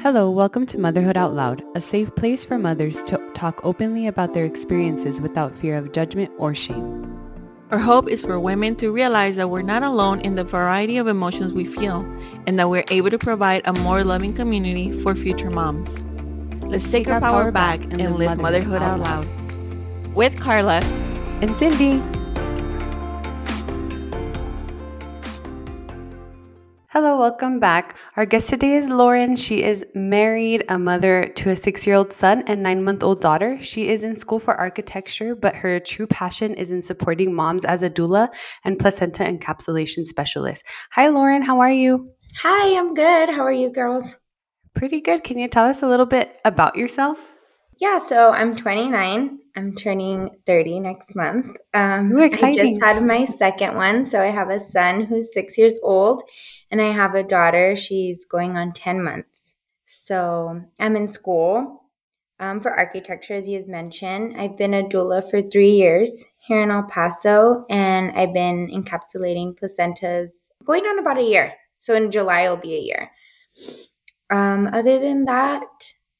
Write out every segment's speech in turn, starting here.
Hello, welcome to Motherhood Out Loud, a safe place for mothers to talk openly about their experiences without fear of judgment or shame. Our hope is for women to realize that we're not alone in the variety of emotions we feel and that we're able to provide a more loving community for future moms. Let's take, our, power, back and, live motherhood out loud. With Carla And Cindy. Hello, welcome back. Our guest today is Lauren. She is married, a mother to a six year old son and nine month old daughter. She is in school for architecture, but her true passion is in supporting moms as a doula and placenta encapsulation specialist. Hi, Lauren. How are you? Hi, I'm good. How are you girls? Pretty good. Can you tell us a little bit about yourself? Yeah, so I'm 29. I'm turning 30 next month. Um, Ooh, I just had my second one. So I have a son who's six years old, and I have a daughter. She's going on 10 months. So I'm in school um, for architecture, as you mentioned. I've been a doula for three years here in El Paso, and I've been encapsulating placentas going on about a year. So in July, it'll be a year. Um, other than that,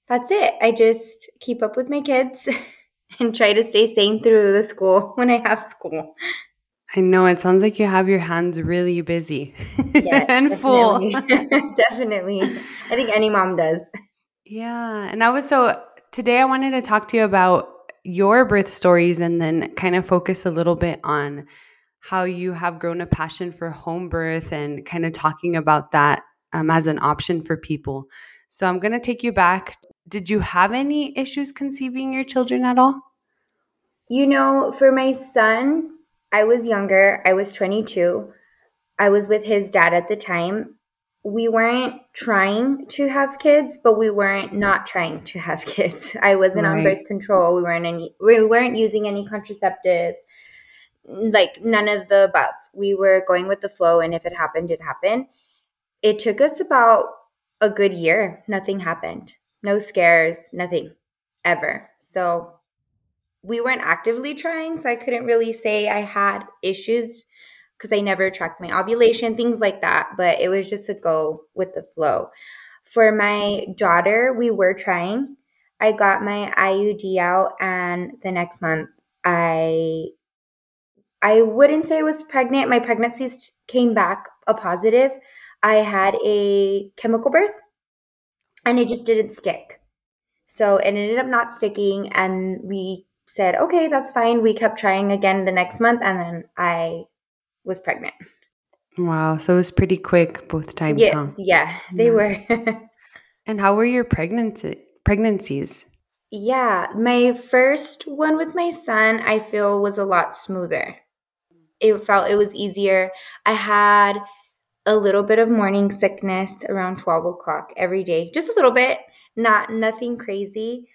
that's it. I just keep up with my kids and try to stay sane through the school when I have school. I know it sounds like you have your hands really busy Yes, and full. definitely. definitely. I think any mom does. Yeah. And I was so today I wanted to talk to you about your birth stories and then kind of focus a little bit on how you have grown a passion for home birth and kind of talking about that um, as an option for people. So I'm going to take you back. Did you have any issues conceiving your children at all? You know, for my son, I was younger. I was 22. I was with his dad at the time. We weren't trying to have kids, but we weren't not trying to have kids. I wasn't on birth control. We weren't any we weren't using any contraceptives. Like none of the above. We were going with the flow and if it happened, it happened. It took us about a good year. Nothing happened. No scares, nothing ever. So we weren't actively trying, so I couldn't really say I had issues because I never tracked my ovulation, things like that. But it was just to go with the flow. For my daughter, we were trying. I got my IUD out, and the next month, I I wouldn't say I was pregnant. My pregnancies came back a positive. I had a chemical birth, and it just didn't stick. So it ended up not sticking, and we said, okay, that's fine. We kept trying again the next month, and then I was pregnant. Wow. So it was pretty quick both times, yeah, huh? yeah, they Yeah. were. And how were your pregnancy pregnancies? yeah, my first one with my son, I feel was a lot smoother. It felt it was easier. I had a little bit of morning sickness around 12 o'clock every day, just a little bit, not nothing crazy.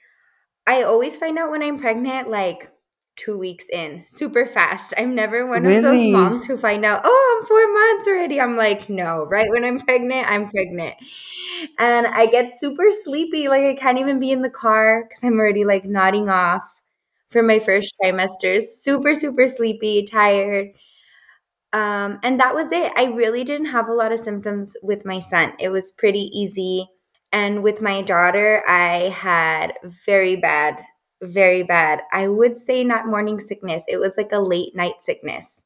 I always find out when I'm pregnant like two weeks in, super fast. I'm never one of those moms who find out, oh, I'm four months already. I'm like, no, right when I'm pregnant, I'm pregnant. And I get super sleepy. Like I can't even be in the car because I'm already like nodding off for my first trimester. Super, super sleepy, tired. Um, and that was it. I really didn't have a lot of symptoms with my son. It was pretty easy. And with my daughter, I had very bad, very bad. I would say not morning sickness. It was like a late night sickness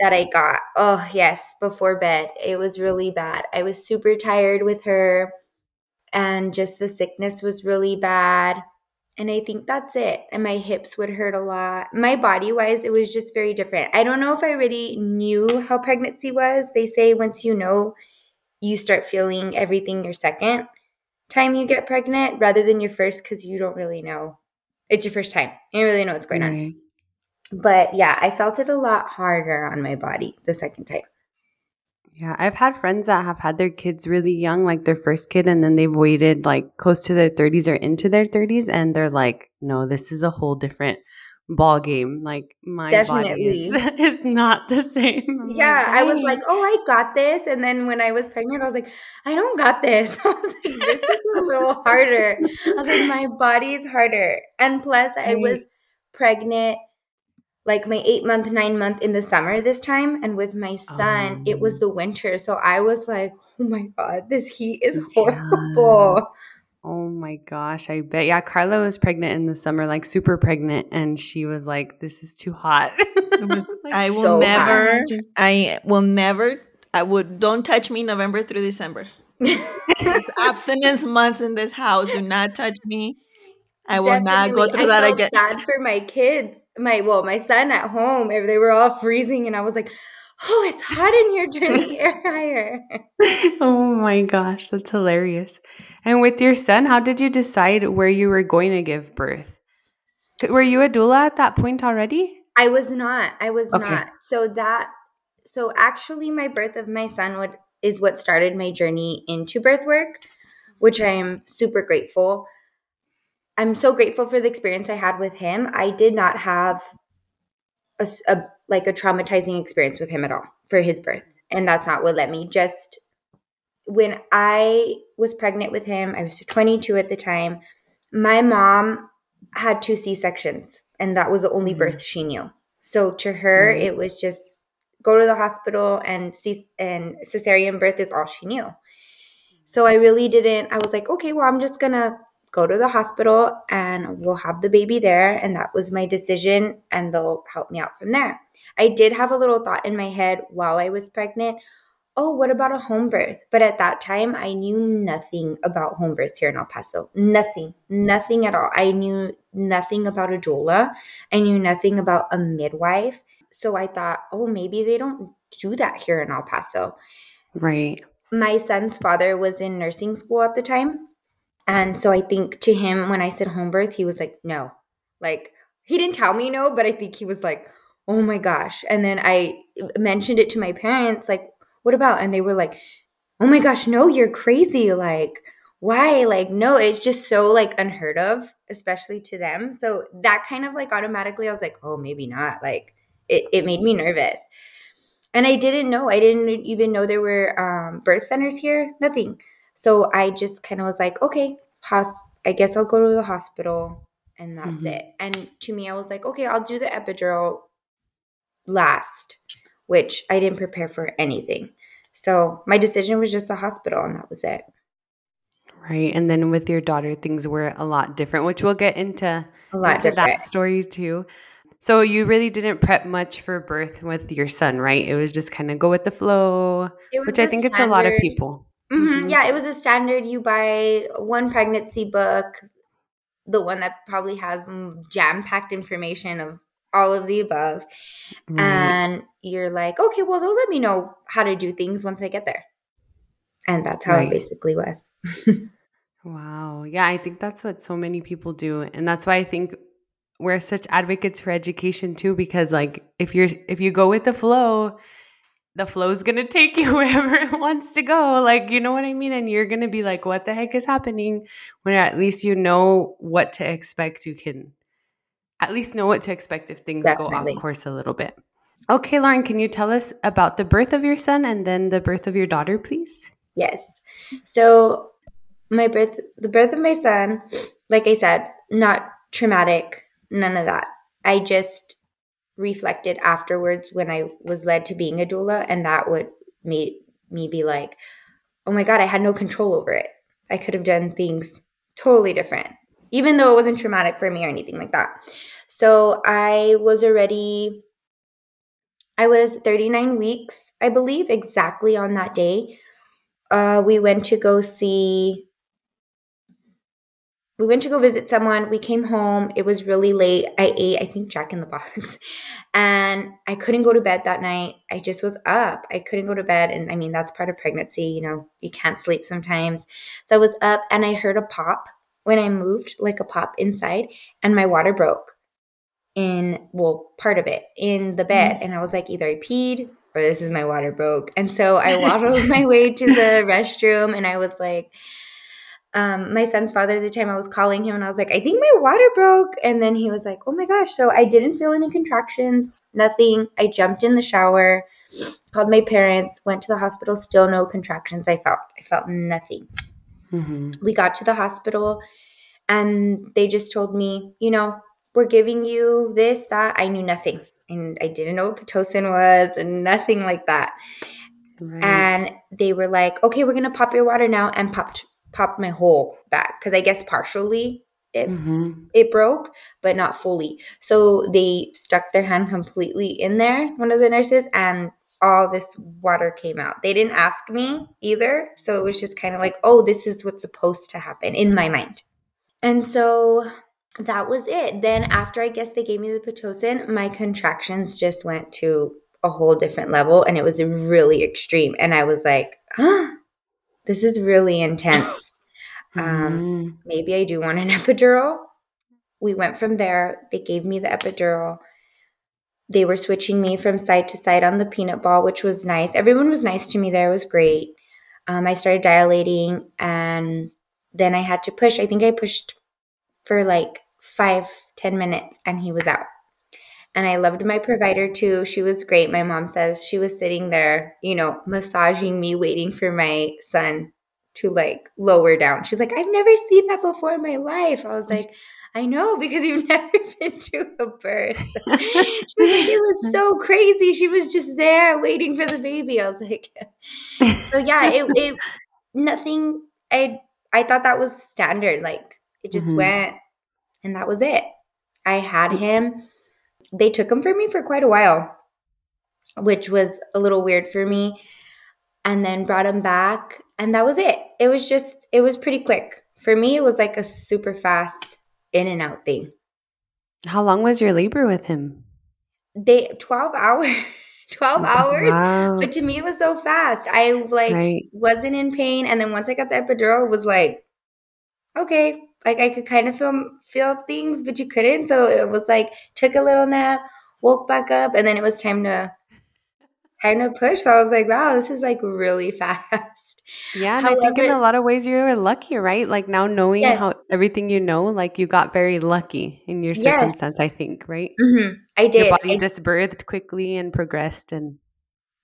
that I got. Oh, yes, before bed. It was really bad. I was super tired with her, and just the sickness was really bad. And I think that's it. And my hips would hurt a lot. My body wise, it was just very different. I don't know if I really knew how pregnancy was. They say once you know, you start feeling everything your second time you get pregnant rather than your first because you don't really know. It's your first time. You don't really know what's going on. But yeah, I felt it a lot harder on my body the second time. Yeah, I've had friends that have had their kids really young, like their first kid, and then they've waited like close to their 30s or into their 30s, and they're like, no, this is a whole different ball game. Like my body is, is not the same. Yeah, I was like, oh, I got this. And then when I was pregnant, I was like, I don't got this. I was like, this is a little harder. I was like, my body is harder. And plus, I was pregnant like my eight month, nine month in the summer this time. And with my son, it was Oh. the winter. So I was like, oh my God, this heat is horrible. Yeah. Oh my gosh, I bet. Yeah, Carla was pregnant in the summer, like super pregnant, and she was like, "This is too hot." I will so never. hot. I will never. I would. Don't touch me November through December. Abstinence months in this house. Do not touch me. I will not go through I that felt again. Bad for my kids. My well, my son at home. They were all freezing, and I was like, "Oh, it's hot in here. Turn the air higher." oh my gosh, that's hilarious. And with your son, how did you decide where you were going to give birth? Were you a doula at that point already? I was not. I was Okay. not. So that. So actually, my birth of my son would is what started my journey into birth work, which I am super grateful. I'm so grateful for the experience I had with him. I did not have a, a- like a traumatizing experience with him at all for his birth, and that's not what let me. Just when I was pregnant with him, I was 22 at the time. My mom had two C sections, and that was the only Mhm. birth she knew. So to her, Right. it was just go to the hospital and C and cesarean birth is all she knew. So I really didn't. I was like, okay, well, I'm just gonna go to the hospital and we'll have the baby there, and that was my decision, and they'll help me out from there. I did have a little thought in my head while I was pregnant. Oh, what about a home birth? But at that time, I knew nothing about home births here in El Paso. Nothing, nothing at all. I knew nothing about a doula. I knew nothing about a midwife. So I thought, oh, maybe they don't do that here in El Paso Right. my son's father was in nursing school at the time. And so I think to him, when I said home birth, he was like, no. Like, he didn't tell me no, but I think he was like, oh my gosh. And then I mentioned it to my parents, like, what about? And they were like, oh my gosh, no, you're crazy. Like, why? Like, no, it's just so like unheard of, especially to them. So that kind of like automatically, I was like, oh, maybe not. Like, it, it made me nervous. And I didn't know. I didn't even know there were um, birth centers here. Nothing. So I just kind of was like, okay, hos- I guess I'll go to the hospital, and that's Mhm. it. And to me, I was like, okay, I'll do the epidural last, which I didn't prepare for anything. So my decision was just the hospital, and that was it. Right. And then with your daughter, things were a lot different, which we'll get into, A lot into different. that story too. So you really didn't prep much for birth with your son, right? It was just kind of go with the flow, which I think it's a lot of people. Mhm, Mhm. Yeah, it was a standard. You buy one pregnancy book, the one that probably has jam packed information of all of the above. Right. And you're like, okay, well, they'll let me know how to do things once I get there. And that's how Right. it basically was. Wow. Yeah, I think that's what so many people do. And that's why I think we're such advocates for education too because like if you're if you go with the flow, the flow's going to take you wherever it wants to go. Like, you know what I mean? And you're going to be like, what the heck is happening? When at least you know what to expect, you can at least know what to expect if things go off course a little bit. Okay, Lauren, can you tell us about the birth of your son and then the birth of your daughter, please? Yes. So my birth the birth of my son, like I said, not traumatic, none of that. I just reflected afterwards when I was led to being a doula and that would made me be like, "Oh my god, I had no control over it. I could have done things totally different." Even though it wasn't traumatic for me or anything like that. So I was already I was 39 weeks, I believe, exactly on that day uh, we went to go see we went to go visit someone. We came home. It was really late. I ate i think jack in the box. And i couldn't go to bed that night. I just was up. I couldn't go to bed. And i mean that's part of pregnancy you know you can't sleep sometimes. So i was up and i heard a pop when i moved like a pop inside and my water broke in well part of it in the mm-hmm. bed. And i was like either i peed or this is my water broke. And so i waddled my way to the restroom and i was like um, my son's father at the time i was calling him and i was like i think my water broke and then he was like oh my gosh so i didn't feel any contractions nothing i jumped in the shower called my parents went to the hospital still no contractions i felt i felt nothing Mm-hmm. we got to the hospital and they just told me, you know, we're giving you this, that. I knew nothing. And I didn't know what Pitocin was and nothing like that. Right. And they were like, okay, we're going to pop your water now and popped, popped my whole back. Cause I guess partially it, mm-hmm. it broke, but not fully. So they stuck their hand completely in there, one of the nurses, and all this water came out. They didn't ask me either. So it was just kind of like, oh, this is what's supposed to happen in my mind. And so that was it. Then after I guess they gave me the Pitocin, my contractions just went to a whole different level and it was really extreme. And I was like, huh, this is really intense. um, mm-hmm. maybe I do want an epidural. We went from there. They gave me the epidural. They were switching me from side to side on the peanut ball, which was nice. Everyone was nice to me there. It was great. Um, I started dilating and then I had to push. I think I pushed for like five, ten minutes and he was out. And I loved my provider too. She was great. My mom says she was sitting there, you know, massaging me, waiting for my son to like lower down. She's like, I've never seen that before in my life. I was like, I know because you've never been to a birth. she was like, it was so crazy. She was just there waiting for the baby. I was like, so yeah, it, it nothing. I I thought that was standard. Like it just mm-hmm. went, and that was it. I had him. They took him for me for quite a while, which was a little weird for me. And then brought him back, and that was it. It was just, it was pretty quick. For me, it was like a super fast in and out thing. How long was your labor with him? They 12 hours. 12 hours wow. but to me it was so fast i like right. wasn't in pain and then once i got the epidural it was like okay like i could kind of feel feel things but you couldn't so it was like took a little nap woke back up and then it was time to time to push so i was like wow this is like really fast yeah, and However, I think in a lot of ways you were lucky, right? Like now knowing yes. how everything you know, like you got very lucky in your circumstance. Yes. I think, right? Mm-hmm. I did. Your body I, just birthed quickly and progressed, and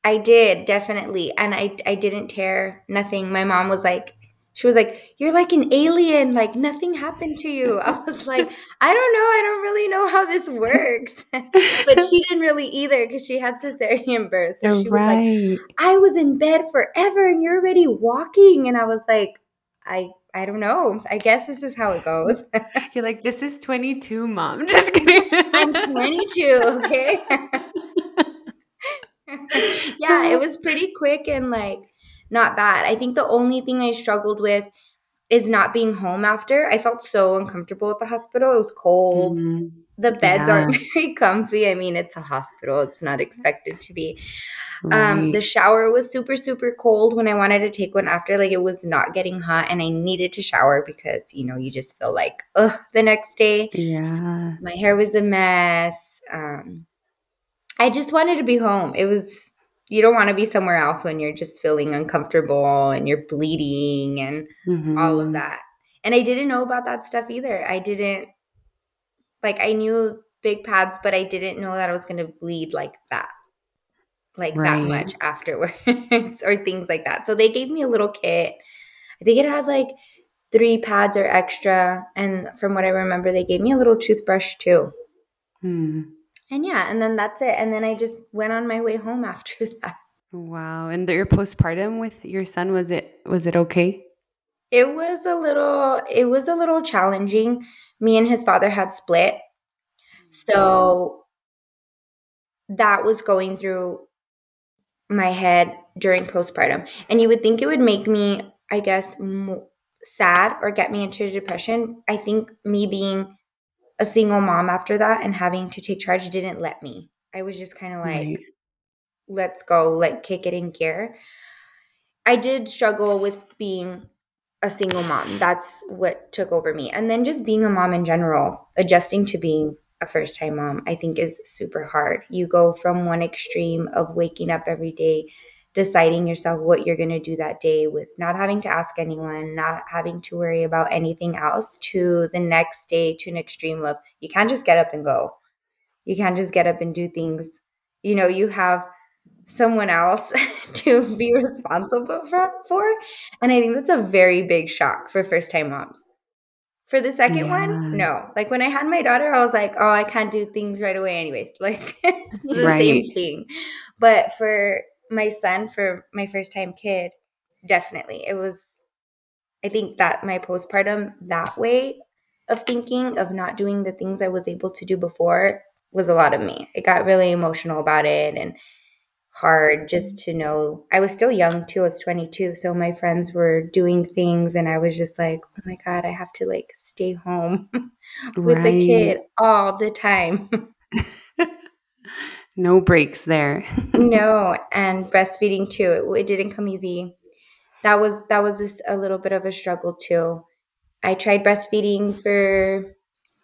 I did definitely, and I I didn't tear nothing. My mom was like, she was like, You're like an alien, like nothing happened to you. I was like, I don't know, I don't really know how this works. but she didn't really either because she had cesarean birth. So she right. was like, I was in bed forever and you're already walking. And I was like, I I don't know. I guess this is how it goes. You're like, this is 22, mom. Just kidding. I'm 22, okay? yeah, it was pretty quick and like not bad. I think the only thing I struggled with is not being home after. I felt so uncomfortable at the hospital. It was cold. Mm-hmm. The beds yeah. aren't very comfy. I mean, it's a hospital, it's not expected to be. Um, right. Um, the shower was super, super cold when I wanted to take one after. Like, it was not getting hot, and I needed to shower because, you know, you just feel like, ugh, the next day. Yeah. My hair was a mess. Um, I just wanted to be home. It was you don't want to be somewhere else when you're just feeling uncomfortable and you're bleeding and mm-hmm. all of that. And I didn't know about that stuff either. I didn't like I knew big pads, but I didn't know that I was going to bleed like that. Like right. that much afterwards or things like that. So they gave me a little kit. I think it had like three pads or extra and from what I remember they gave me a little toothbrush too. Hmm and yeah, and then that's it. And then I just went on my way home after that. Wow. And your postpartum with your son was it was it okay? It was a little it was a little challenging. Me and his father had split. So that was going through my head during postpartum. And you would think it would make me, I guess, sad or get me into depression. I think me being a single mom after that and having to take charge didn't let me. I was just kind of like, right. let's go, like kick it in gear. I did struggle with being a single mom. That's what took over me. And then just being a mom in general, adjusting to being a first time mom, I think is super hard. You go from one extreme of waking up every day deciding yourself what you're going to do that day with not having to ask anyone, not having to worry about anything else, to the next day to an extreme of you can't just get up and go. You can't just get up and do things. You know, you have someone else to be responsible for. And I think that's a very big shock for first time moms. For the second yeah. one, no. Like when I had my daughter, I was like, oh, I can't do things right away, anyways. Like it's the right. same thing. But for my son for my first time kid. Definitely. It was I think that my postpartum that way of thinking of not doing the things I was able to do before was a lot of me. I got really emotional about it and hard just to know I was still young too. I was 22. So my friends were doing things and I was just like, oh my God, I have to like stay home with right. the kid all the time. no breaks there. no. And breastfeeding too. It, it, didn't come easy. That was, that was just a little bit of a struggle too. I tried breastfeeding for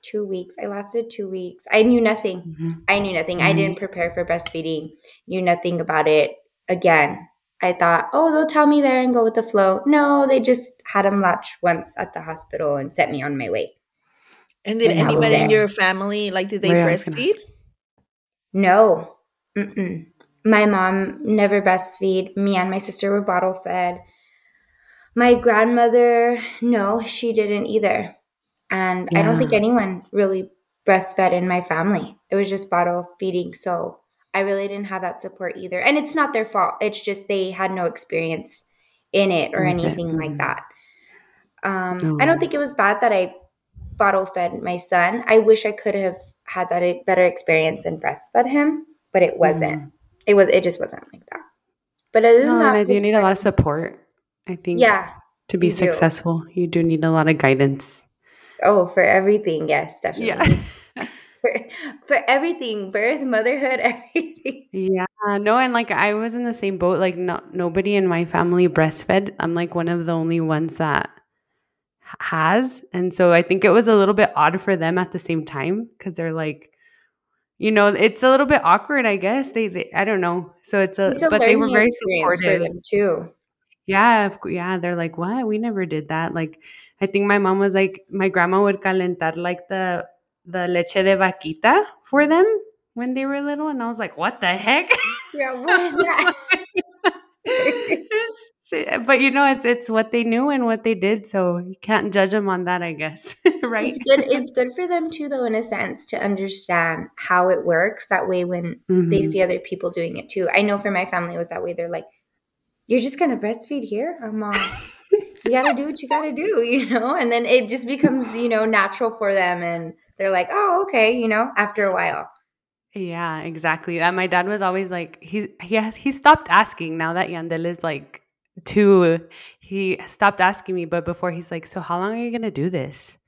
two weeks. I lasted two weeks. I knew nothing. Mm-hmm. I knew nothing. Mm-hmm. I didn't prepare for breastfeeding, knew nothing about it. Again, I thought, oh, they'll tell me there and go with the flow. No, they just had him latch once at the hospital and set me on my way. And did and anybody in your family, like, did they breastfeed? No. Mm-mm. My mom never breastfeed. Me and my sister were bottle fed. My grandmother, no, she didn't either. And yeah. I don't think anyone really breastfed in my family. It was just bottle feeding. So I really didn't have that support either. And it's not their fault. It's just they had no experience in it or anything like mm-hmm. that. Um, oh. I don't think it was bad that I bottle fed my son. I wish I could have had that better experience and breastfed him, but it wasn't. Mm. It was. It just wasn't like that. But other than no, that, I do need a lot of support. I think. Yeah. To be successful, do. you do need a lot of guidance. Oh, for everything, yes, definitely. Yeah. for, for everything, birth, motherhood, everything. Yeah, no, and like I was in the same boat. Like, no, nobody in my family breastfed. I'm like one of the only ones that has, and so I think it was a little bit odd for them at the same time because they're like, you know, it's a little bit awkward. I guess they, they I don't know. So it's a, it's a but they were very supportive for them too. Yeah, yeah, they're like, what? We never did that. Like I think my mom was like, my grandma would calentar like the the leche de vaquita for them when they were little, and I was like, what the heck? Yeah, what is that? but you know, it's it's what they knew and what they did, so you can't judge them on that, I guess. right? It's good. It's good for them too, though, in a sense, to understand how it works. That way, when mm-hmm. they see other people doing it too, I know for my family it was that way. They're like, "You're just gonna breastfeed here?" I'm all you got to do what you got to do, you know? And then it just becomes, you know, natural for them. And they're like, oh, okay, you know, after a while. Yeah, exactly. And my dad was always like, he, he, has, he stopped asking now that Yandel is like two. He stopped asking me, but before he's like, so how long are you to do this?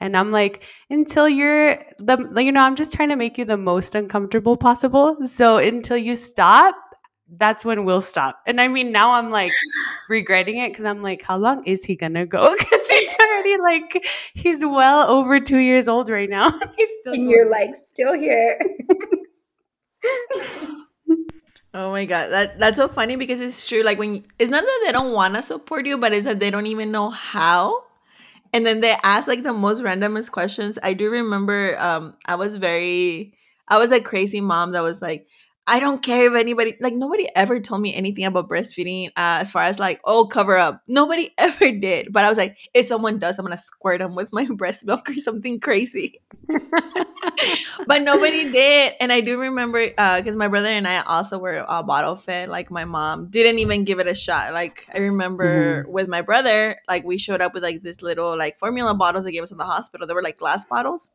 And I'm like, until you're the, you know, I'm just trying to make you the most uncomfortable possible. So until you stop, that's when we'll stop. And I mean, now I'm like regretting it because I'm like, how long is he gonna go? Because already like, he's well over two years old right now. he's still and you're like still here. oh my god, that that's so funny because it's true. Like when it's not that they don't want to support you, but it's that they don't even know how. And then they ask like the most randomest questions. I do remember um I was very I was a crazy mom that was like, I don't care if anybody like nobody ever told me anything about breastfeeding uh, as far as like oh cover up. Nobody ever did but I was like if someone does I'm gonna squirt them with my breast milk or something crazy. But nobody did and I do remember because uh, my brother and I also were uh, bottle fed like my mom didn't even give it a shot. Like I remember mm-hmm. with my brother like we showed up with like this little like formula bottles they gave us in the hospital. They were like glass bottles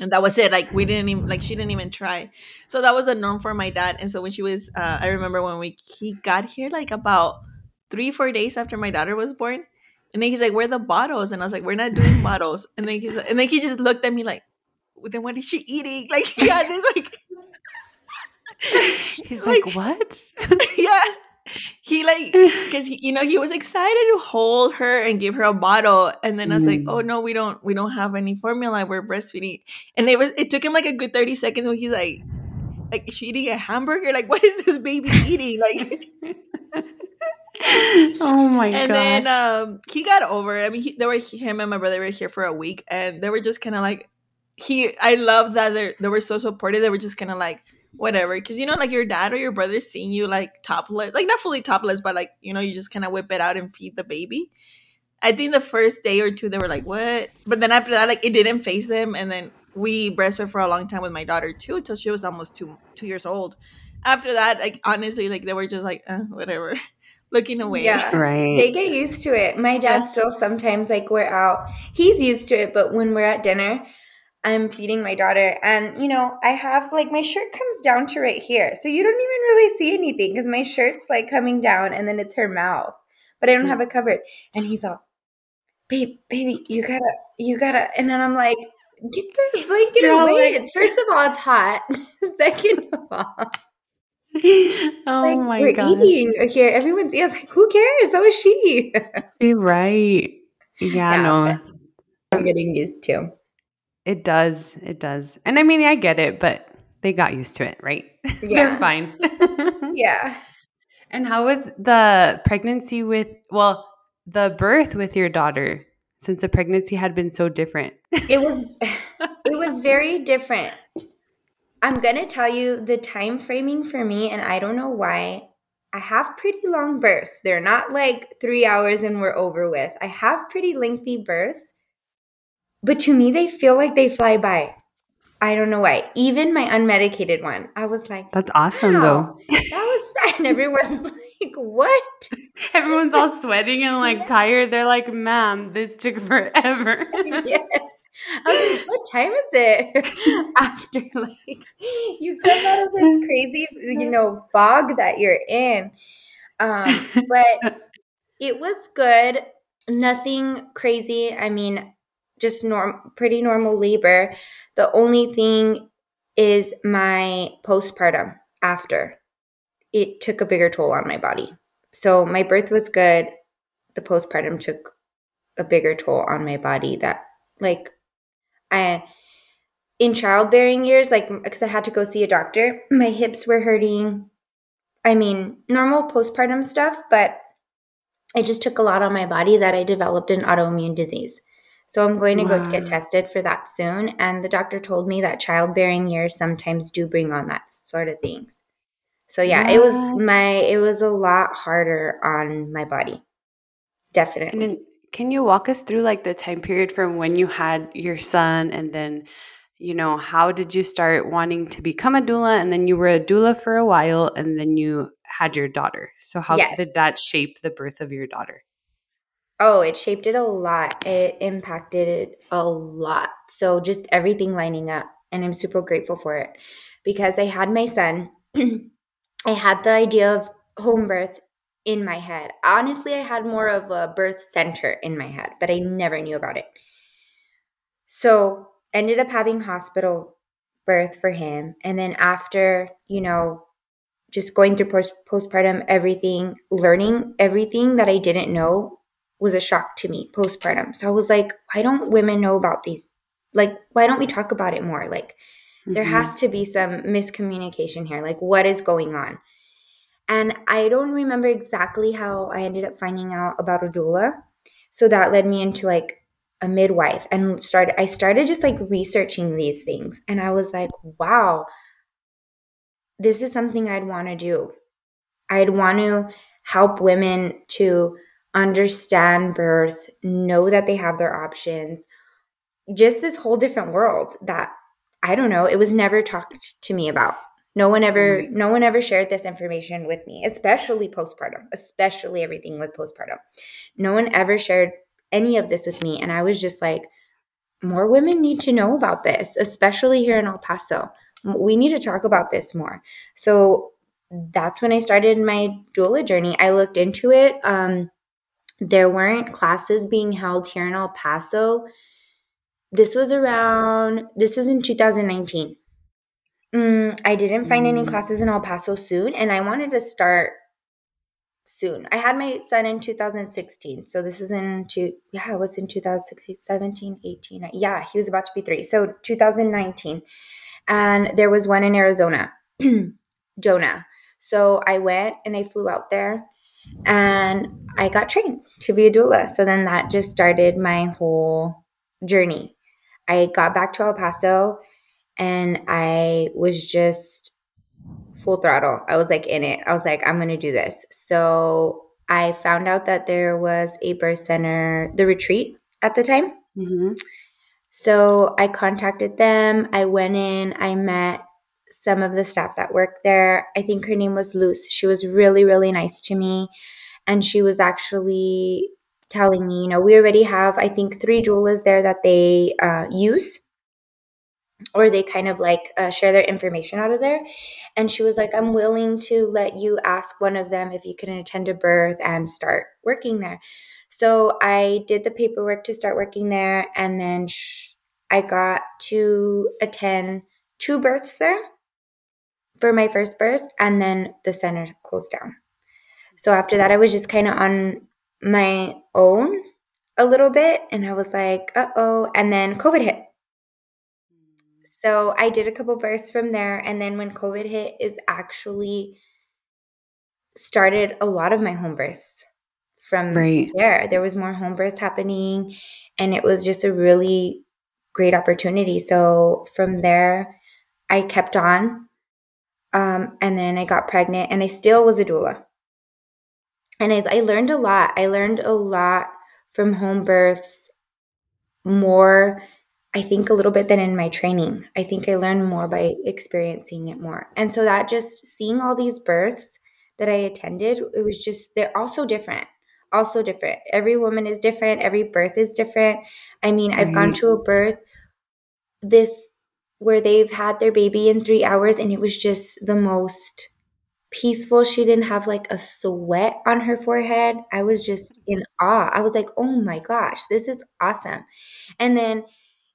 and that was it like we didn't even like she didn't even try. So that was the norm for my dad and so when she was uh, i remember when we he got here like about three four days after my daughter was born and then he's like where are the bottles? And i was like we're not doing bottles. And then he's like, and then he just looked at me like then what is she eating? Like yeah this like he's like, like what? yeah he like because you know he was excited to hold her and give her a bottle and then i was mm. like oh no we don't we don't have any formula we're breastfeeding. And it was it took him like a good 30 seconds when he's like like is she eating a hamburger? Like what is this baby eating? Like oh my god and then um he got over it. I mean he, they were him and my brother were here for a week and they were just kind of like he i love that they they were so supportive. They were just kind of like whatever because you know like your dad or your brother seeing you like topless like not fully topless but like you know you just kind of whip it out and feed the baby i think the first day or two they were like what but then after that like it didn't phase them and then we breastfed for a long time with my daughter too until she was almost two two years old after that, like honestly, like they were just like, uh, whatever, looking away. Yeah. Right. They get used to it. My dad Yeah. still sometimes like we're out. He's used to it, but when we're at dinner, I'm feeding my daughter and you know, I have like my shirt comes down to right here. So you don't even really see anything cuz my shirt's like coming down and then it's her mouth. But I don't have mm. it covered. And he's all, "Babe, baby, you got to you got to." And then I'm like, "Get the blanket You're away. like- it's first of all it's hot. Second of all, oh like my we're gosh. eating here. Everyone's yes. like, who cares? So is she. You're right. Yeah, Yeah, no. I'm getting used to. It does. It does. And I mean, I get it, but they got used to it, right? They're fine. Yeah. and how was the pregnancy with, well, the birth with your daughter since the pregnancy had been so different? It was it was very different. I'm going to tell you the time framing for me and I don't know why. I have pretty long births. They're not like 3 hours and we're over with. I have pretty lengthy births. But to me they feel like they fly by. I don't know why. Even my unmedicated one. I was like, That's awesome, wow, though. that was fine. Everyone's like, what? Everyone's all sweating and like tired. They're like, ma'am, this took forever. yes. I was like, what time is it? After like you come out of this crazy, you know, fog that you're in. Um, but it was good. Nothing crazy. I mean, just norm pretty normal labor. The only thing is my postpartum after. It took a bigger toll on my body. So my birth was good. The postpartum took a bigger toll on my body that like I in childbearing years like because I had to go see a doctor, my hips were hurting. I mean, normal postpartum stuff, but it just took a lot on my body that I developed an autoimmune disease. So I'm going to go get tested for that soon and the doctor told me that childbearing years sometimes do bring on that sort of things. So yeah, it was my it was a lot harder on my body. Definitely. And then can you walk us through like the time period from when you had your son and then you know how did you start wanting to become a doula and then you were a doula for a while and then you had your daughter. So how Yes. did that shape the birth of your daughter? Oh, it shaped it a lot. It impacted it a lot. So just everything lining up. And I'm super grateful for it because I had my son. I had the idea of home birth in my head. Honestly, I had more of a birth center in my head, but I never knew about it. So ended up having hospital birth for him. And then after, you know, just going through post- postpartum, everything, learning everything that I didn't know was a shock to me postpartum. So I was like, why don't women know about these? Like, why don't we talk about it more? Like, there Mhm. has to be some miscommunication here. Like, what is going on? And I don't remember exactly how I ended up finding out about a doula. So that led me into like a midwife and started I started just like researching these things and I was like, wow, this is something I'd want to do. I'd want to help women to understand birth, know that they have their options. Just this whole different world that I don't know, it was never talked to me about. No one ever no one ever shared this information with me, especially postpartum, especially everything with postpartum. No one ever shared any of this with me and I was just like more women need to know about this, especially here in El Paso. We need to talk about this more. So that's when I started my doula journey. I looked into it. Um, there weren't classes being held here in El Paso. This was around, this is in 2019. Mm, I didn't find any Mm. classes in El Paso soon, and I wanted to start soon. I had my son in 2016. So this is in two, yeah, it was in 2016, 17, 18. Yeah, he was about to be three. So 2019. And there was one in Arizona, Jonah. So I went and I flew out there and I got trained to be a doula. So then that just started my whole journey. I got back to El Paso and I was just full throttle. I was like in it. I was like, I'm going to do this. So I found out that there was a birth center, the retreat at the time. Mhm. So I contacted them. I went in, I met some of the staff that worked there. I think her name was Luce. She was really, really nice to me. And she was actually telling me, you know, we already have, I think, three doulas there that they uh, use or they kind of like uh, share their information out of there. And she was like, I'm willing to let you ask one of them if you can attend a birth and start working there. So I did the paperwork to start working there. And then sh- I got to attend two births there for my first birth. And then the center closed down. So after that, I was just kind of on my own a little bit. And I was like, uh oh. And then COVID hit. So I did a couple births from there. And then when COVID hit, is actually started a lot of my home births from right. there. There was more home births happening, and it was just a really great opportunity. So from there, I kept on. Um, and then I got pregnant, and I still was a doula. And I, I learned a lot. I learned a lot from home births more I think a little bit than in my training. I think I learned more by experiencing it more. And so that just seeing all these births that I attended, it was just, they're all so different. Also different. Every woman is different. Every birth is different. I mean, I've gone to a birth this where they've had their baby in three hours and it was just the most peaceful. She didn't have like a sweat on her forehead. I was just in awe. I was like, oh my gosh, this is awesome. And then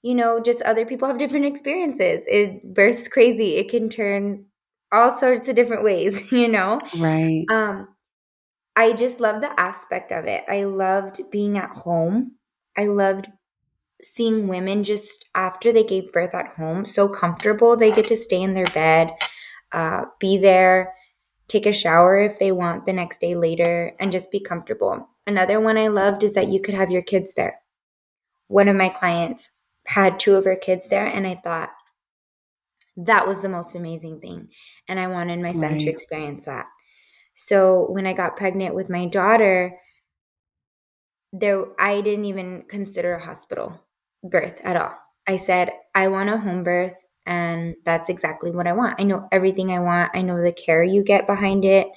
you know, just other people have different experiences. It bursts crazy. It can turn all sorts of different ways, you know? Right. Um, I just love the aspect of it. I loved being at home. I loved seeing women just after they gave birth at home so comfortable. They get to stay in their bed, uh, be there, take a shower if they want the next day later, and just be comfortable. Another one I loved is that you could have your kids there. One of my clients had two of her kids there and I thought that was the most amazing thing and I wanted my son to experience that. So when I got pregnant with my daughter there I didn't even consider a hospital birth at all. I said I want a home birth and that's exactly what I want. I know everything I want. I know the care you get behind it.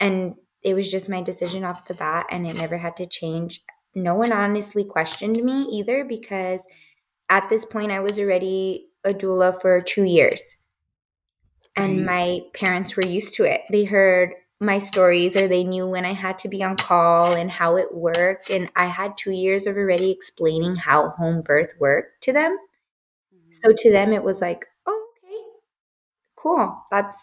And it was just my decision off the bat and it never had to change no one honestly questioned me either because at this point I was already a doula for two years. And my parents were used to it. They heard my stories or they knew when I had to be on call and how it worked. And I had two years of already explaining how home birth worked to them. Mm-hmm. So to them, it was like, oh, okay, cool. That's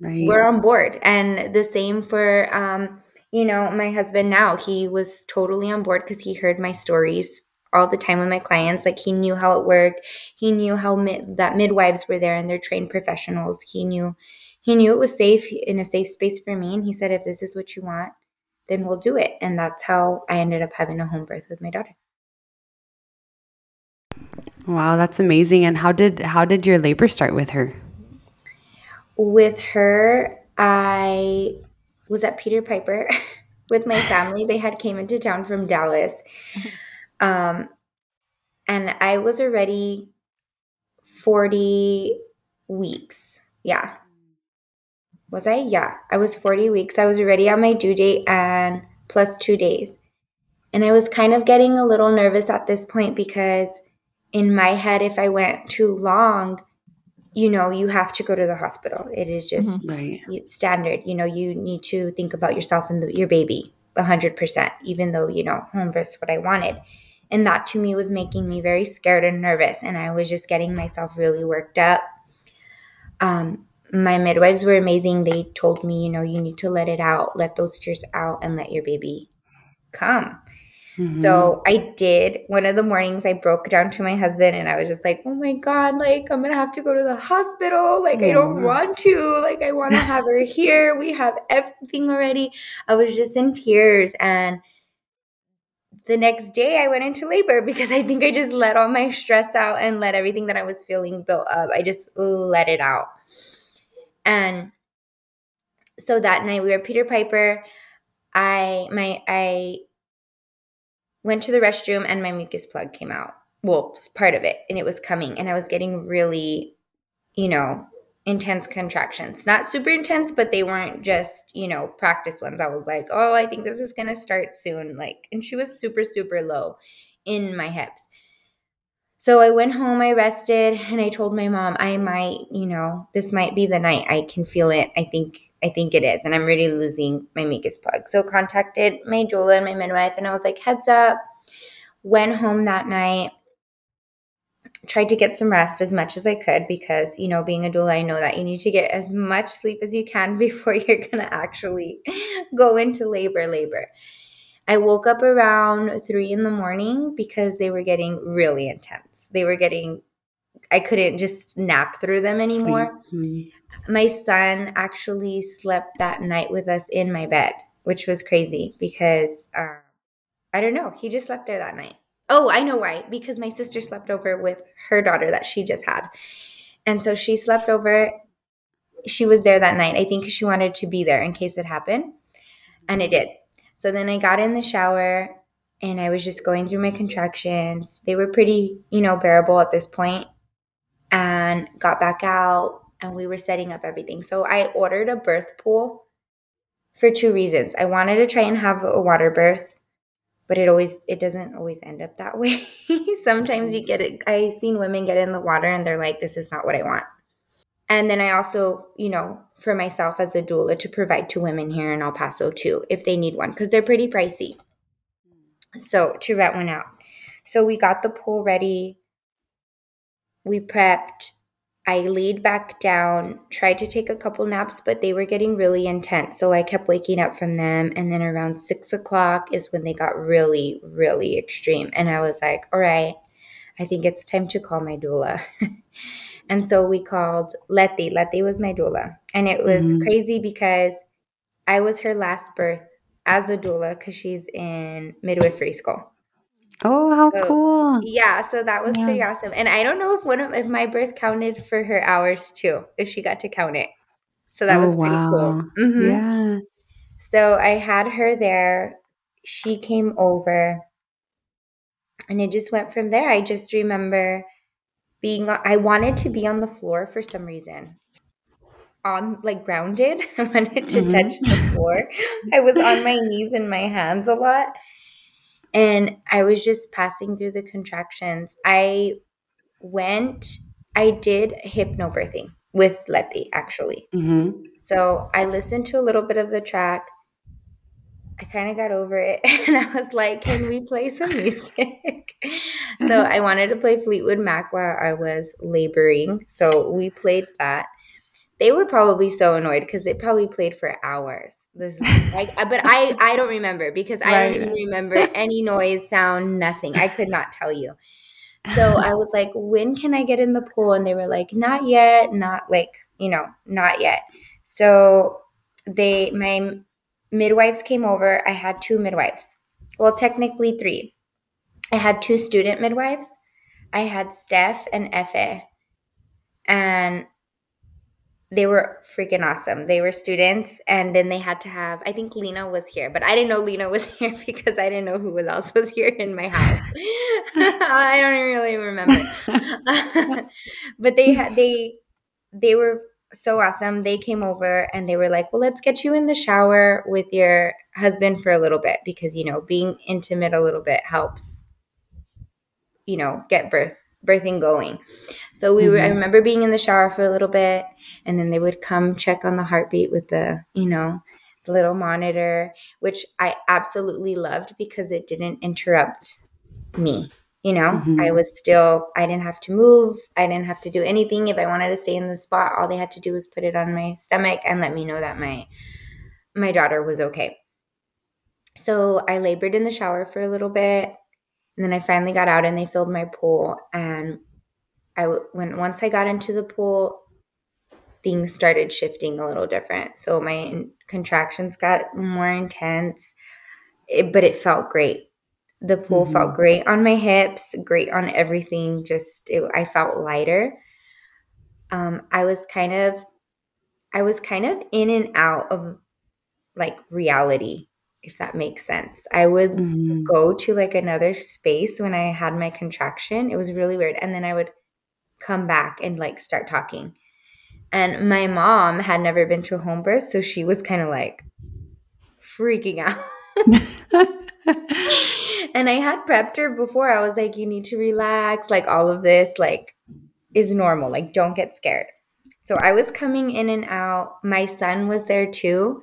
right. We're on board. And the same for um, you know, my husband now, he was totally on board because he heard my stories all the time with my clients. Like he knew how it worked. He knew how mid- that midwives were there and they're trained professionals. He knew he knew it was safe in a safe space for me. And he said, if this is what you want, then we'll do it. And that's how I ended up having a home birth with my daughter. Wow, that's amazing. And how did how did your labor start with her? With her, I was at Peter Piper with my family. They had came into town from Dallas. Um, and I was already 40 weeks. Yeah. Was I? Yeah. I was 40 weeks. I was already on my due date and plus two days. And I was kind of getting a little nervous at this point because in my head, if I went too long, you know you have to go to the hospital it is just mm-hmm. right. standard you know you need to think about yourself and the, your baby 100% even though you know home birth what i wanted and that to me was making me very scared and nervous and i was just getting myself really worked up um, my midwives were amazing they told me you know you need to let it out let those tears out and let your baby come Mm-hmm. So I did. One of the mornings I broke down to my husband and I was just like, oh my God, like I'm gonna have to go to the hospital. Like I don't want to. Like I wanna have her here. We have everything already. I was just in tears and the next day I went into labor because I think I just let all my stress out and let everything that I was feeling built up. I just let it out. And so that night we were Peter Piper. I my I went to the restroom and my mucus plug came out. Well, part of it, and it was coming, and I was getting really you know, intense contractions. Not super intense, but they weren't just, you know, practice ones. I was like, oh, I think this is going to start soon. Like, and she was super, super low in my hips. So I went home, I rested, and I told my mom, I might, you know, this might be the night. I can feel it. I think, I think it is. And I'm really losing my mucus plug. So contacted my doula and my midwife, and I was like, heads up. Went home that night tried to get some rest as much as I could because, you know, being a doula, I know that you need to get as much sleep as you can before you're to actually go into labor, labor. I woke up around three in the morning because they were getting really intense. They were getting, I couldn't just nap through them anymore. Mm-hmm. My son actually slept that night with us in my bed, which was crazy because uh, I don't know. He just slept there that night. Oh, I know why. Because my sister slept over with her daughter that she just had. And so she slept over. She was there that night. I think she wanted to be there in case it happened. And it did. So then I got in the shower and I was just going through my contractions. They were pretty, you know, bearable at this point. And got back out and we were setting up everything. So I ordered a birth pool for two reasons. I wanted to try and have a water birth but it always it doesn't always end up that way sometimes you mm-hmm. get it i seen women get in the water and they're like this is not what i want and then i also you know for myself as a doula to provide to women here in el paso too if they need one because they're pretty pricey so to rent one out so we got the pool ready we prepped I laid back down, tried to take a couple naps, but they were getting really intense. So I kept waking up from them. And then around six o'clock is when they got really, really extreme. And I was like, all right, I think it's time to call my doula. and so we called Letty. Letty was my doula. And it was mm-hmm. crazy because I was her last birth as a doula because she's in midwifery school. Oh, how so, cool. Yeah, so that was yeah. pretty awesome. And I don't know if one of if my birth counted for her hours too, if she got to count it. So that oh, was pretty wow. cool. Mm-hmm. Yeah. So I had her there. She came over and it just went from there. I just remember being I wanted to be on the floor for some reason. On like grounded. I wanted to mm-hmm. touch the floor. I was on my knees and my hands a lot and I was just passing through the contractions. I went, I did hypnobirthing with Letty actually. Mm-hmm. So I listened to a little bit of the track. I kind of got over it and I was like, can we play some music? so I wanted to play Fleetwood Mac while I was laboring. So we played that they were probably so annoyed because they probably played for hours. This like, but I I don't remember because I right. don't even remember any noise, sound, nothing. I could not tell you. So I was like, when can I get in the pool? And they were like, not yet, not like you know, not yet. So they my midwives came over. I had two midwives. Well, technically three. I had two student midwives. I had Steph and Efe. And they were freaking awesome. They were students, and then they had to have. I think Lena was here, but I didn't know Lena was here because I didn't know who else was here in my house. I don't really remember. but they had they they were so awesome. They came over and they were like, "Well, let's get you in the shower with your husband for a little bit because you know being intimate a little bit helps." You know, get birth birthing going. So we mm-hmm. were I remember being in the shower for a little bit and then they would come check on the heartbeat with the, you know, the little monitor, which I absolutely loved because it didn't interrupt me. You know, mm-hmm. I was still, I didn't have to move. I didn't have to do anything. If I wanted to stay in the spot, all they had to do was put it on my stomach and let me know that my my daughter was okay. So I labored in the shower for a little bit and then I finally got out and they filled my pool. And I when once I got into the pool, things started shifting a little different. So my contractions got more intense, it, but it felt great. The pool mm-hmm. felt great on my hips, great on everything. Just it, I felt lighter. Um, I was kind of, I was kind of in and out of like reality if that makes sense. I would mm-hmm. go to like another space when I had my contraction. It was really weird. And then I would come back and like start talking. And my mom had never been to a home birth, so she was kind of like freaking out. and I had prepped her before. I was like, you need to relax. Like, all of this, like, is normal. Like, don't get scared. So I was coming in and out. My son was there too.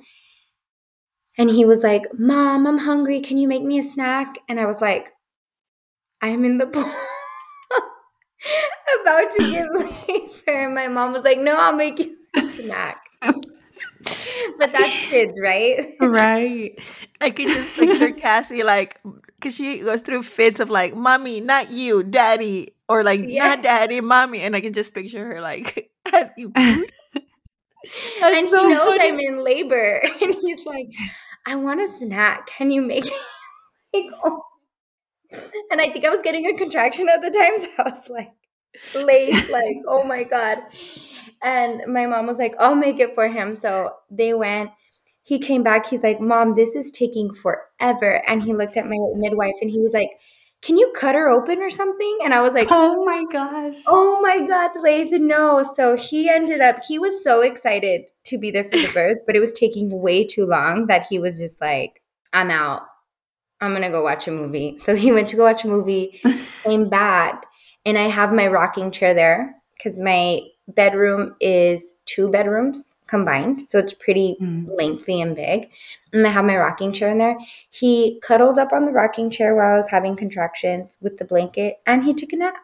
And he was like, Mom, I'm hungry. Can you make me a snack? And I was like, I'm in the pool. About to give labor. And my mom was like, No, I'll make you a snack. but that's kids, right? Right. I can just picture Cassie like, because she goes through fits of like, mommy, not you, daddy, or like, Yeah. not daddy, mommy. And I can just picture her like asking and so he knows funny. I'm in labor. And he's like, I want a snack. Can you make it? Like, oh. And I think I was getting a contraction at the time. So I was like, late, like, oh my God. And my mom was like, I'll make it for him. So they went. He came back. He's like, Mom, this is taking forever. And he looked at my midwife and he was like, Can you cut her open or something? And I was like, Oh my gosh. Oh my God, Lath, no. So he ended up, he was so excited to be there for the birth, but it was taking way too long that he was just like, I'm out. I'm going to go watch a movie. So he went to go watch a movie, came back, and I have my rocking chair there because my bedroom is two bedrooms combined. So it's pretty Mm. lengthy and big. And I have my rocking chair in there. He cuddled up on the rocking chair while I was having contractions with the blanket and he took a nap.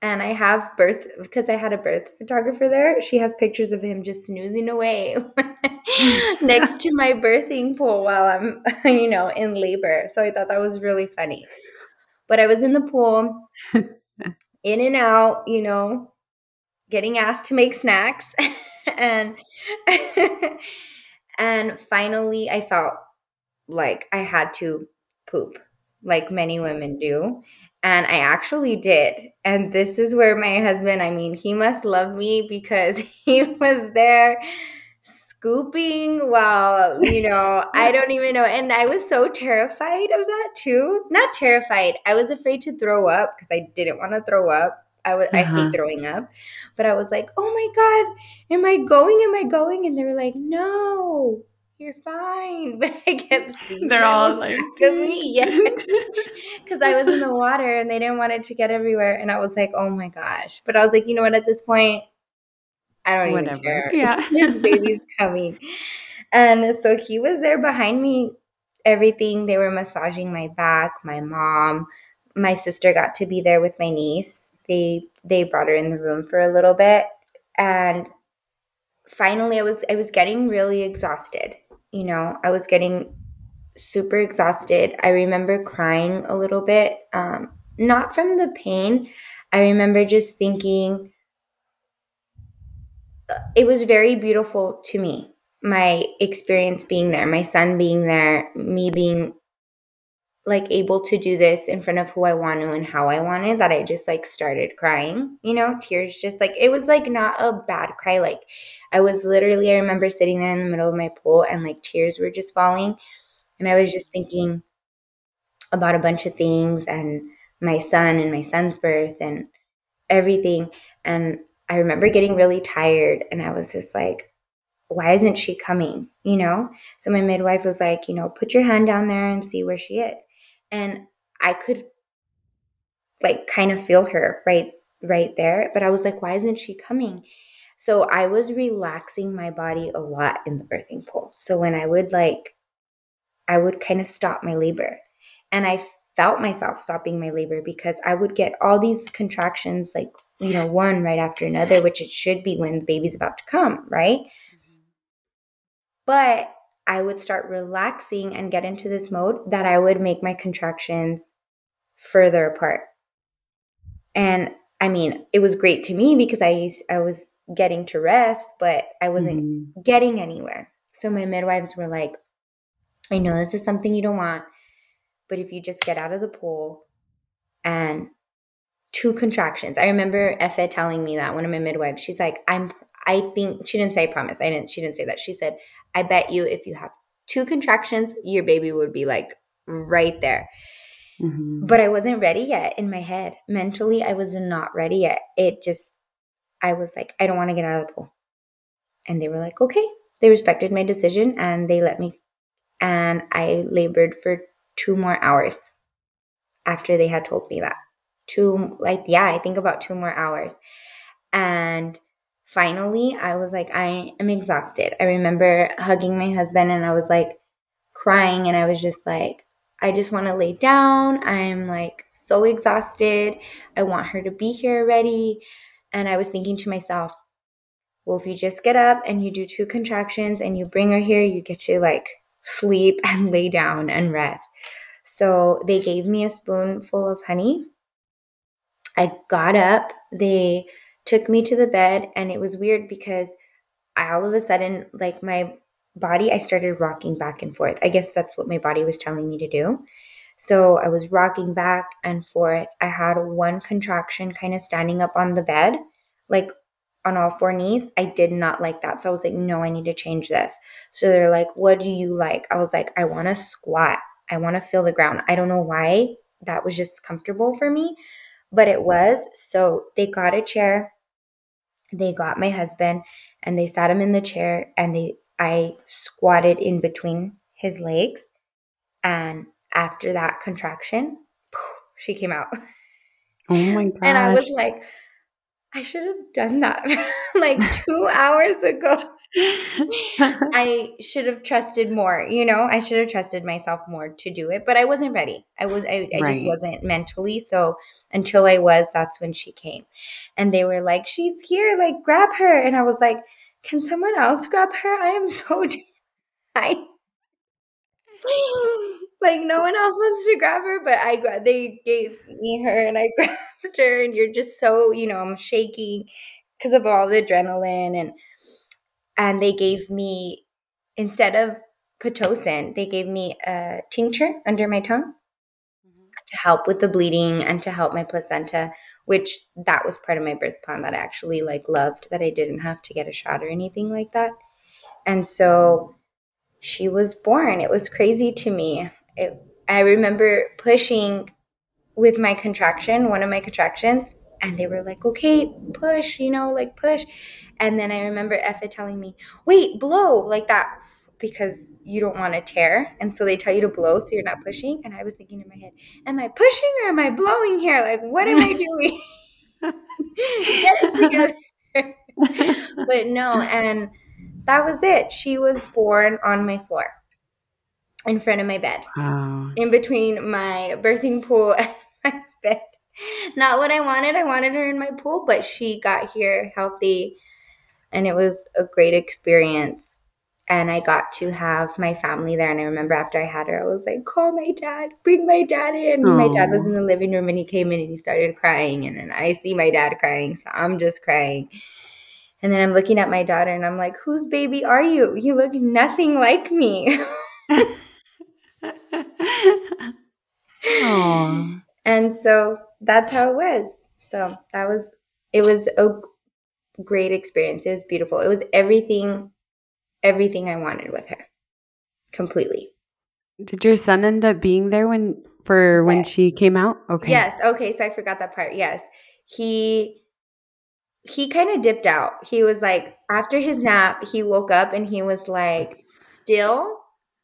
And I have birth because I had a birth photographer there. She has pictures of him just snoozing away next to my birthing pool while I'm, you know, in labor. So I thought that was really funny. But I was in the pool, in and out, you know, getting asked to make snacks. and and finally I felt like I had to poop, like many women do. And I actually did. And this is where my husband, I mean, he must love me because he was there scooping while, you know, I don't even know. And I was so terrified of that too. Not terrified. I was afraid to throw up because I didn't want to throw up. I I Uh-huh. hate throwing up. But I was like, "Oh my god, am I going? Am I going?" And they were like, "No, you're fine." But I kept They're all like, me, yes, because I was in the water and they didn't want it to get everywhere. And I was like, "Oh my gosh!" But I was like, you know what? At this point, I don't even Whatever. care. Yeah. this baby's coming. And so he was there behind me. Everything they were massaging my back. My mom, my sister got to be there with my niece. They they brought her in the room for a little bit, and finally, I was I was getting really exhausted. You know, I was getting super exhausted. I remember crying a little bit, um, not from the pain. I remember just thinking it was very beautiful to me. My experience being there, my son being there, me being like able to do this in front of who I want to and how I wanted that I just like started crying, you know, tears just like it was like not a bad cry. Like I was literally, I remember sitting there in the middle of my pool and like tears were just falling. And I was just thinking about a bunch of things and my son and my son's birth and everything. And I remember getting really tired and I was just like, why isn't she coming? You know? So my midwife was like, you know, put your hand down there and see where she is. And I could like kind of feel her right right there, but I was like, why isn't she coming? So I was relaxing my body a lot in the birthing pool. So when I would like I would kind of stop my labor. And I felt myself stopping my labor because I would get all these contractions like you know, one right after another, which it should be when the baby's about to come, right? But I would start relaxing and get into this mode that I would make my contractions further apart. And I mean, it was great to me because I used I was getting to rest, but I wasn't Mhm. getting anywhere. So my midwives were like, I know this is something you don't want, but if you just get out of the pool and two contractions. I remember Effie telling me that one of my midwives. She's like, I'm I think she didn't say I promise. I didn't she didn't say that. She said, I bet you if you have two contractions, your baby would be like right there. Mhm. But I wasn't ready yet in my head. Mentally, I was not ready yet. It just I was like, I don't want to get out of the pool. And they were like, okay. They respected my decision and they let me. And I labored for two more hours after they had told me that. Two, like, yeah, I think about two more hours. And finally, I was like, I am exhausted. I remember hugging my husband and I was like crying and I was just like, I just want to lay down. I'm like so exhausted. I want her to be here already. And I was thinking to myself, well, if you just get up and you do two contractions and you bring her here, you get to like sleep and lay down and rest. So they gave me a spoonful of honey. I got up. They took me to the bed, and it was weird because I, all of a sudden, like my body, I started rocking back and forth. I guess that's what my body was telling me to do. So I was rocking back and forth. I had one contraction kind of standing up on the bed, like on all four knees. I did not like that. So I was like, no, I need to change this. So they're like, what do you like? I was like, I want to squat. I want to feel the ground. I don't know why that was just comfortable for me, but it was. So they got a chair. They got my husband and they sat him in the chair and they I squatted in between his legs and after that contraction, she came out. Oh my god. And I was like, I should have done that like two hours ago. I should have trusted more, you know, I should have trusted myself more to do it, but I wasn't ready. I was, I, I right. just wasn't mentally. So until I was, that's when she came. And they were like, she's here, like grab her. And I was like, can someone else grab her? I am so tired like no one else wants to grab her, but I gra- they gave me her and I grabbed her, and you're just so you know I'm shaking because of all the adrenaline and and they gave me instead of pitocin, they gave me a tincture under my tongue mm-hmm. to help with the bleeding and to help my placenta, which that was part of my birth plan that I actually like loved that I didn't have to get a shot or anything like that. And so she was born. It was crazy to me it, I remember pushing with my contraction, one of my contractions, and they were like, okay, push, you know, like push. And then I remember Effa telling me, wait, blow, like that, because you don't want to tear. And so they tell you to blow so you're not pushing. And I was thinking in my head, am I pushing or am I blowing here? Like, what am I doing? Get it together. but no, and that was it. She was born on my floor in front of my bed, wow. in between my birthing pool and my bed. Not what I wanted. I wanted her in my pool, but she got here healthy, and it was a great experience. And I got to have my family there. And I remember after I had her, I was like, call my dad, bring my dad in. Aww. My dad was in the living room and he came in and he started crying. And then I see my dad crying. So I'm just crying. And then I'm looking at my daughter and I'm like, whose baby are you? You look nothing like me. and so that's how it was. So that was it was a great experience. It was beautiful. It was everything everything I wanted with her. Completely. Did your son end up being there when for when yes. she came out? Okay. Yes. Okay, so I forgot that part. Yes. He he kind of dipped out. He was like after his nap, he woke up and he was like still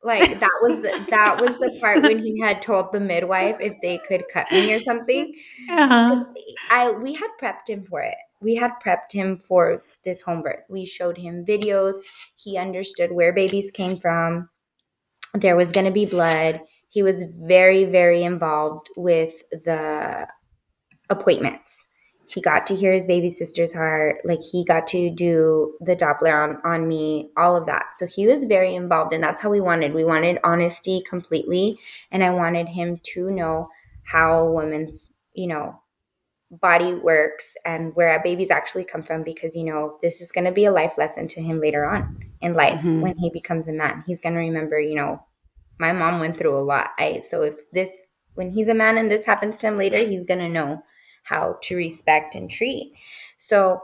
like that was the that was the part when he had told the midwife if they could cut me or something. Uh-huh. I we had prepped him for it. We had prepped him for this home birth. We showed him videos. He understood where babies came from. There was going to be blood. He was very very involved with the appointments he got to hear his baby sister's heart. Like he got to do the doppler on, on me all of that. So he was very involved and that's how we wanted. We wanted honesty completely and i wanted him to know how a woman's you know body works and where babies actually come from because you know this is going to be a life lesson to him later on in life mm-hmm. when he becomes a man. He's going to remember you know my mom went through a lot. I so if this when he's a man and this happens to him later he's going to know how to respect and treat. So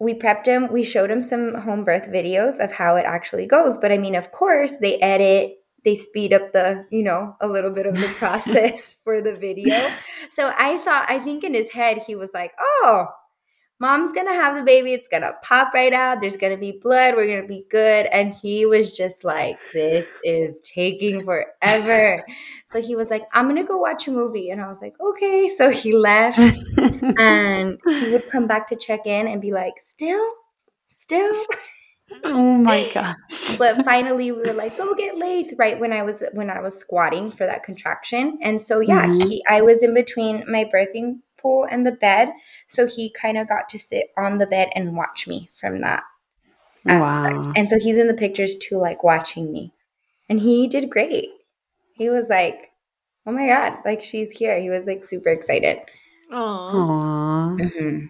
we prepped him, we showed him some home birth videos of how it actually goes. But I mean, of course, they edit, they speed up the, you know, a little bit of the process for the video. So I thought, I think in his head, he was like, oh, mom's gonna have the baby. It's gonna pop right out. There's gonna be blood. We're gonna be good. And he was just like, this is taking forever. so he was like, I'm gonna go watch a movie. And I was like, okay. So he left and he would come back to check in and be like, still, still. oh my gosh. but finally we were like, go get Lath right when I was when I was squatting for that contraction. And so yeah, mm-hmm. he, I was in between my birthing pool and the bed. So he kind of got to sit on the bed and watch me from that aspect. Wow. And so he's in the pictures too, like watching me. And he did great. He was like, oh my God, like she's here. He was like super excited. Aww. Mm-hmm.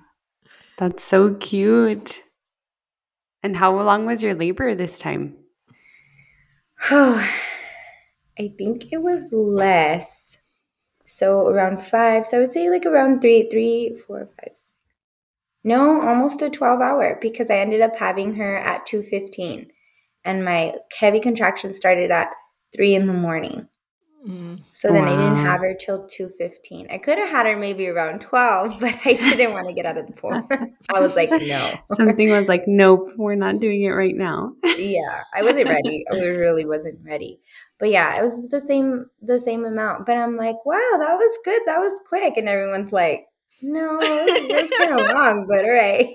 That's so cute. And how long was your labor this time? Oh, I think it was less. So around five. So I would say like around three, three, four, five. Six. No, almost a 12 hour because I ended up having her at 2.15 and my heavy contraction started at three in the morning. Mm. So then wow. I didn't have her till 2.15. I could have had her maybe around 12, but I didn't want to get out of the pool. I was like, no. Something was like, nope, we're not doing it right now. yeah, I wasn't ready. I really wasn't ready but yeah, it was the same the same amount. But I'm like, wow, that was good. That was quick. And everyone's like, no, it was kind of long, but all right.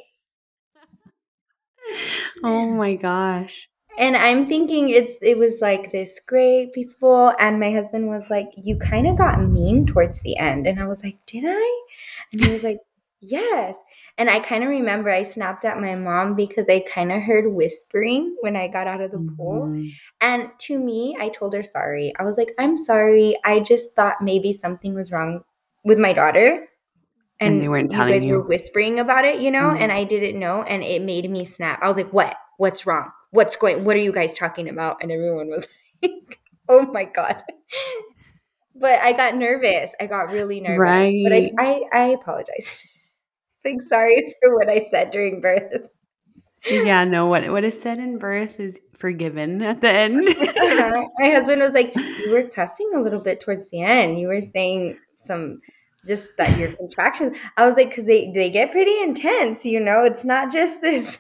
Oh my gosh. And I'm thinking it's it was like this great, peaceful, and my husband was like, You kind of got mean towards the end. And I was like, Did I? And he was like, Yes. And I kind of remember I snapped at my mom because I kind of heard whispering when I got out of the mm-hmm. pool. And to me, I told her sorry. I was like, I'm sorry. I just thought maybe something was wrong with my daughter. And, and they weren't telling you guys you. were whispering about it, you know, mm-hmm. and I didn't know. And it made me snap. I was like, what? What's wrong? What's going, what are you guys talking about? And everyone was like, oh my God but I got nervous. I got really nervous. Right. But I, I, I apologize like sorry for what I said during birth. Yeah, no, what what is said in birth is forgiven at the end. Uh-huh. My husband was like, You were cussing a little bit towards the end. You were saying some just that your contractions. I was like, because they, they get pretty intense, you know, it's not just this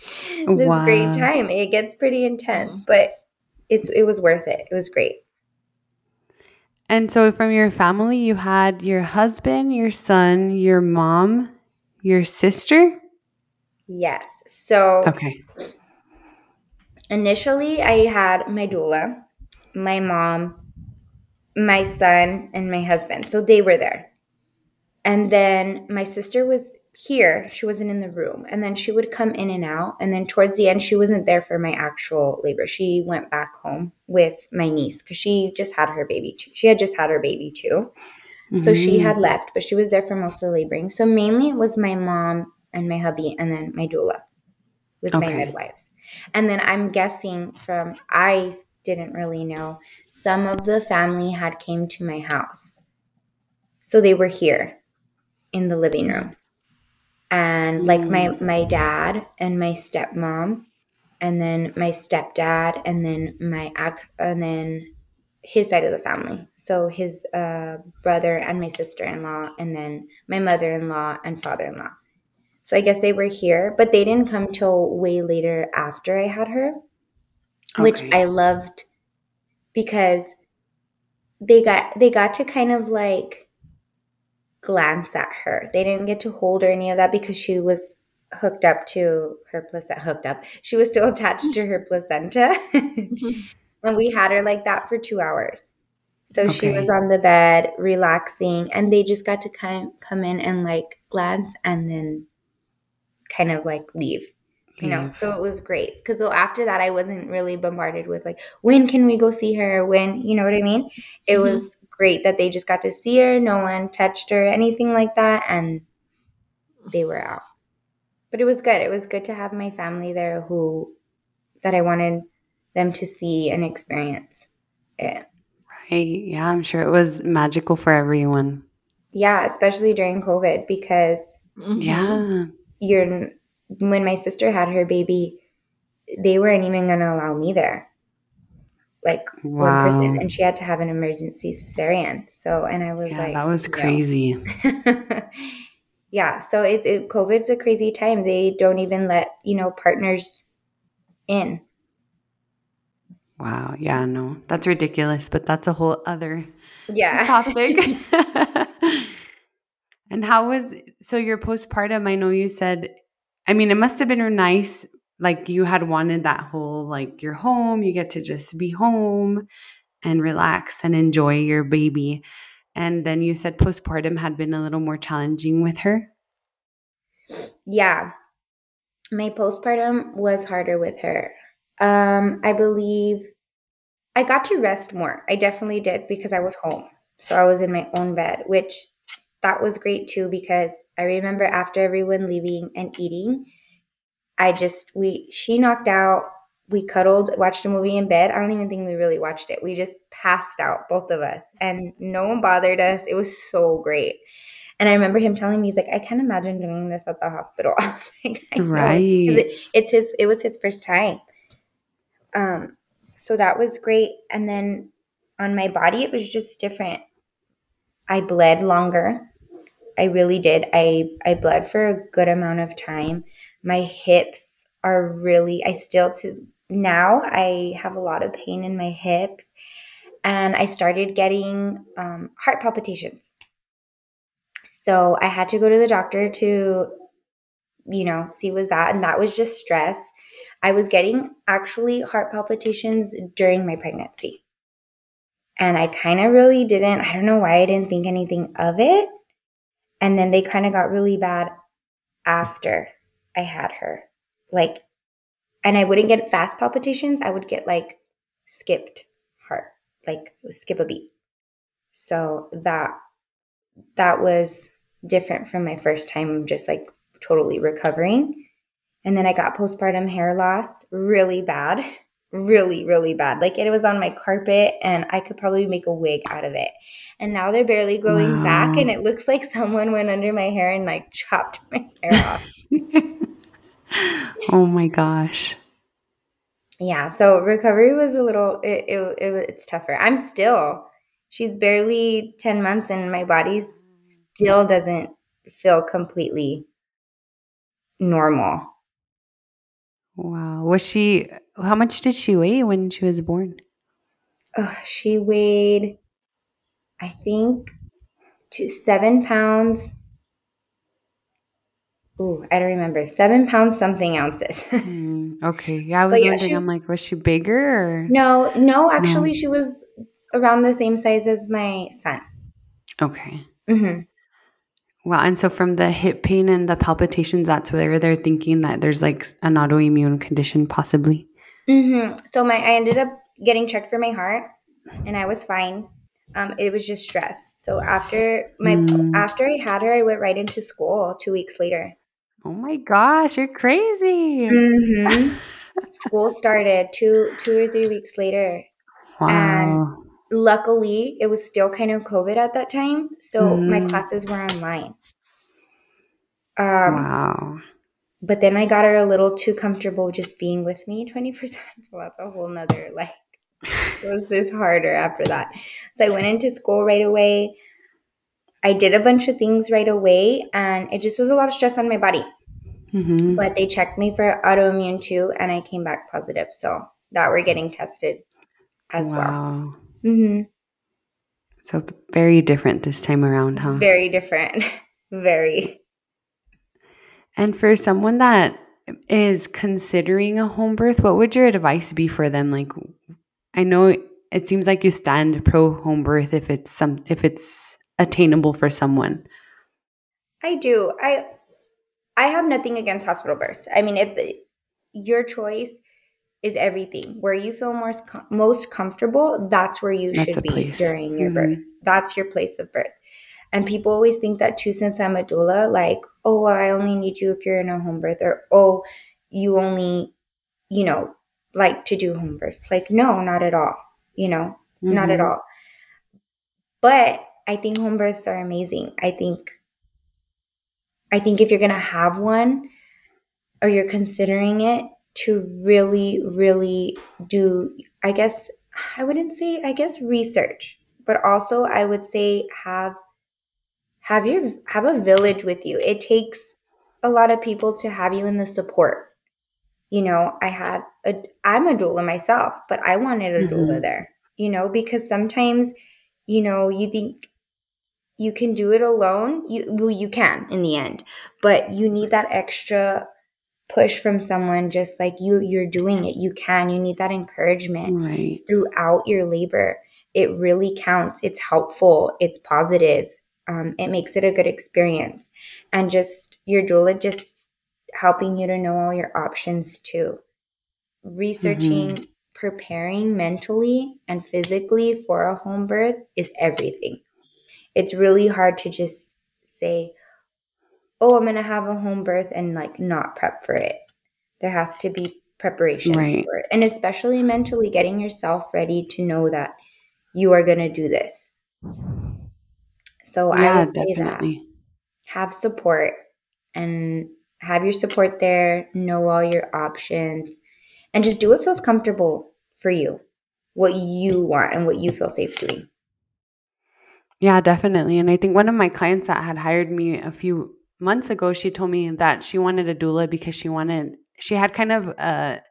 this wow. great time. It gets pretty intense, mm-hmm. but it's it was worth it. It was great. And so from your family, you had your husband, your son, your mom, your sister? Yes. So Okay. Initially, I had my doula, my mom, my son, and my husband. So they were there. And then my sister was here she wasn't in the room. And then she would come in and out. And then towards the end she wasn't there for my actual labor. She went back home with my niece because she just had her baby too. She had just had her baby too. Mm-hmm. so she had mm-hmm. left but she was there for most of the laboring. So mainly it was my mom and my hubby and then my doula with okay. my midwives. And then i'm guessing from i didn't really know some of the family had came to my house. So they were here in the living room and like my mm. my dad and my stepmom and then my stepdad and then my and then his side of the family so his uh, brother and my sister-in-law and then my mother-in-law and father-in-law so i guess they were here but they didn't come till way later after i had her okay. which i loved because they got they got to kind of like glance at her. They didn't get to hold or any of that because she was hooked up to her placenta. Hooked up. She was still attached to her placenta. and we had her like that for two hours. So okay. she was on the bed relaxing, and they just got to kind of come in and like glance and then kind of like leave you know so it was great. Because so after that i wasn't really bombarded with like when can we go see her? When you know what i mean? It mm-hmm. was great that they just got to see her no one touched her anything like that and they were out. But it was good. It was good to have my family there who that i wanted them to see and experience it. Right. Yeah i'm sure it was magical for everyone. Yeah especially during covid because yeah. you're when my sister had her baby, they weren't even going to allow me there. Like wow. one person, and she had to have an emergency cesarean. So, and I was yeah, like, that was crazy. yeah, so it, it COVID's a crazy time. They don't even let you know partners in. Wow. Yeah. No, that's ridiculous. But that's a whole other Yeah. topic. and how was so your postpartum? I know you said. I mean, it must have been nice. Like you had wanted that whole like you're home. You get to just be home and relax and enjoy your baby. And then you said postpartum had been a little more challenging with her. yeah. My postpartum was harder with her. Um, I believe I got to rest more. I definitely did because I was home. So I was in my own bed, which that was great too because I remember after everyone leaving and eating, I just we she knocked out, we cuddled, watched a movie in bed. I don't even think we really watched it. We just passed out both of us and no one bothered us. It was so great. And I remember him telling me, he's like, I can't imagine doing this at the hospital. I was like, I Right. It, it's his, it was his first time. Um, so that was great. And then on my body, it was just different. I bled longer. I really did. I, I bled for a good amount of time. My hips are really, I still to now, I have a lot of pain in my hips. And I started getting um, heart palpitations. So I had to go to the doctor to, you know, see with that. And that was just stress. I was getting actually heart palpitations during my pregnancy. And I kind of really didn't, I don't know why I didn't think anything of it. And then they kind of got really bad after I had her. Like, and I wouldn't get fast palpitations, I would get like skipped heart, like skip a beat. So that that was different from my first time just like totally recovering. And then I got postpartum hair loss really bad, really, really bad. Like it was on my carpet and I could probably make a wig out of it. And now they're barely growing back and it looks like someone went under my hair and like chopped my hair off. oh my gosh. yeah, so recovery was a little it, it, it it's tougher. I'm still she's barely 10 months and my body still doesn't feel completely normal. Wow. Was she, how much did she weigh when she was born? Ugh, she weighed, I think, two, seven pounds. Ooh, I don't remember. Seven pounds something ounces. Hmm, okay. Yeah, I was yeah, wondering, she- I'm like, was she bigger or? no, no, actually, she was around the same size as my son. Okay. hmm Well, and so from the hip pain and the palpitations, that's where they're thinking that there's like an autoimmune condition possibly. Hmm So my, I ended up getting checked for my heart, and I was fine. Um, it was just stress. So after my Mm. after I had her, I went right into school two weeks later. Oh my gosh, you're crazy. hmm school started two two or three weeks later. Wow. luckily it was still kind of covid at that time so my Mhm. classes were online um wow. But then i got her a little too comfortable just being with me 24 7 so that's a whole nother like it was just harder after that. So i went into school right away. I did a bunch of things right away and it just was a lot of stress on my body. Hmm but they checked me for autoimmune too and i came back positive. So that we're getting tested as well. Wow. hmm So very different this time around, huh? very different. Very And for someone that is considering a home birth, what would your advice be for them? Like, I know it seems like you stand pro home birth if it's some if it's attainable for someone. I do. I I have nothing against hospital births. I mean, if the, your choice is everything, where you feel most most comfortable, that's where you That's should be place. during your Mhm. birth. That's your place of birth. And people always think that too, since I'm a doula, like, oh, well, I only need you if you're in a home birth, or oh, you only, you know, like to do home births. Like, no, not at all. You know, not at Mhm. all. But I think home births are amazing. I think I think if you're going to have one or you're considering it to really really do I guess I wouldn't say I guess research, but also I would say have have your have a village with you. It takes a lot of people to have you in the support. You know, I had a I'm a doula myself, but I wanted a mm-hmm. doula there. You know, because sometimes, you know, you think you can do it alone. You well, you can in the end, but you need that extra push from someone just like you you're doing it you can you need that encouragement right. throughout your labor it really counts it's helpful it's positive um, it makes it a good experience. And just your doula just helping you to know all your options too. Researching mm-hmm. preparing mentally and physically for a home birth is everything. It's really hard to just say oh i'm gonna have a home birth and like not prep for it. There has to be preparation right. for it. And especially mentally getting yourself ready to know that you are going to do this so yeah, I would say definitely. that have support and have your support there, know all your options, and just do what feels comfortable for you, what you want and what you feel safe doing. Yeah, definitely. And I think one of my clients that had hired me a few months ago, she told me that she wanted a doula because she wanted, she had kind of a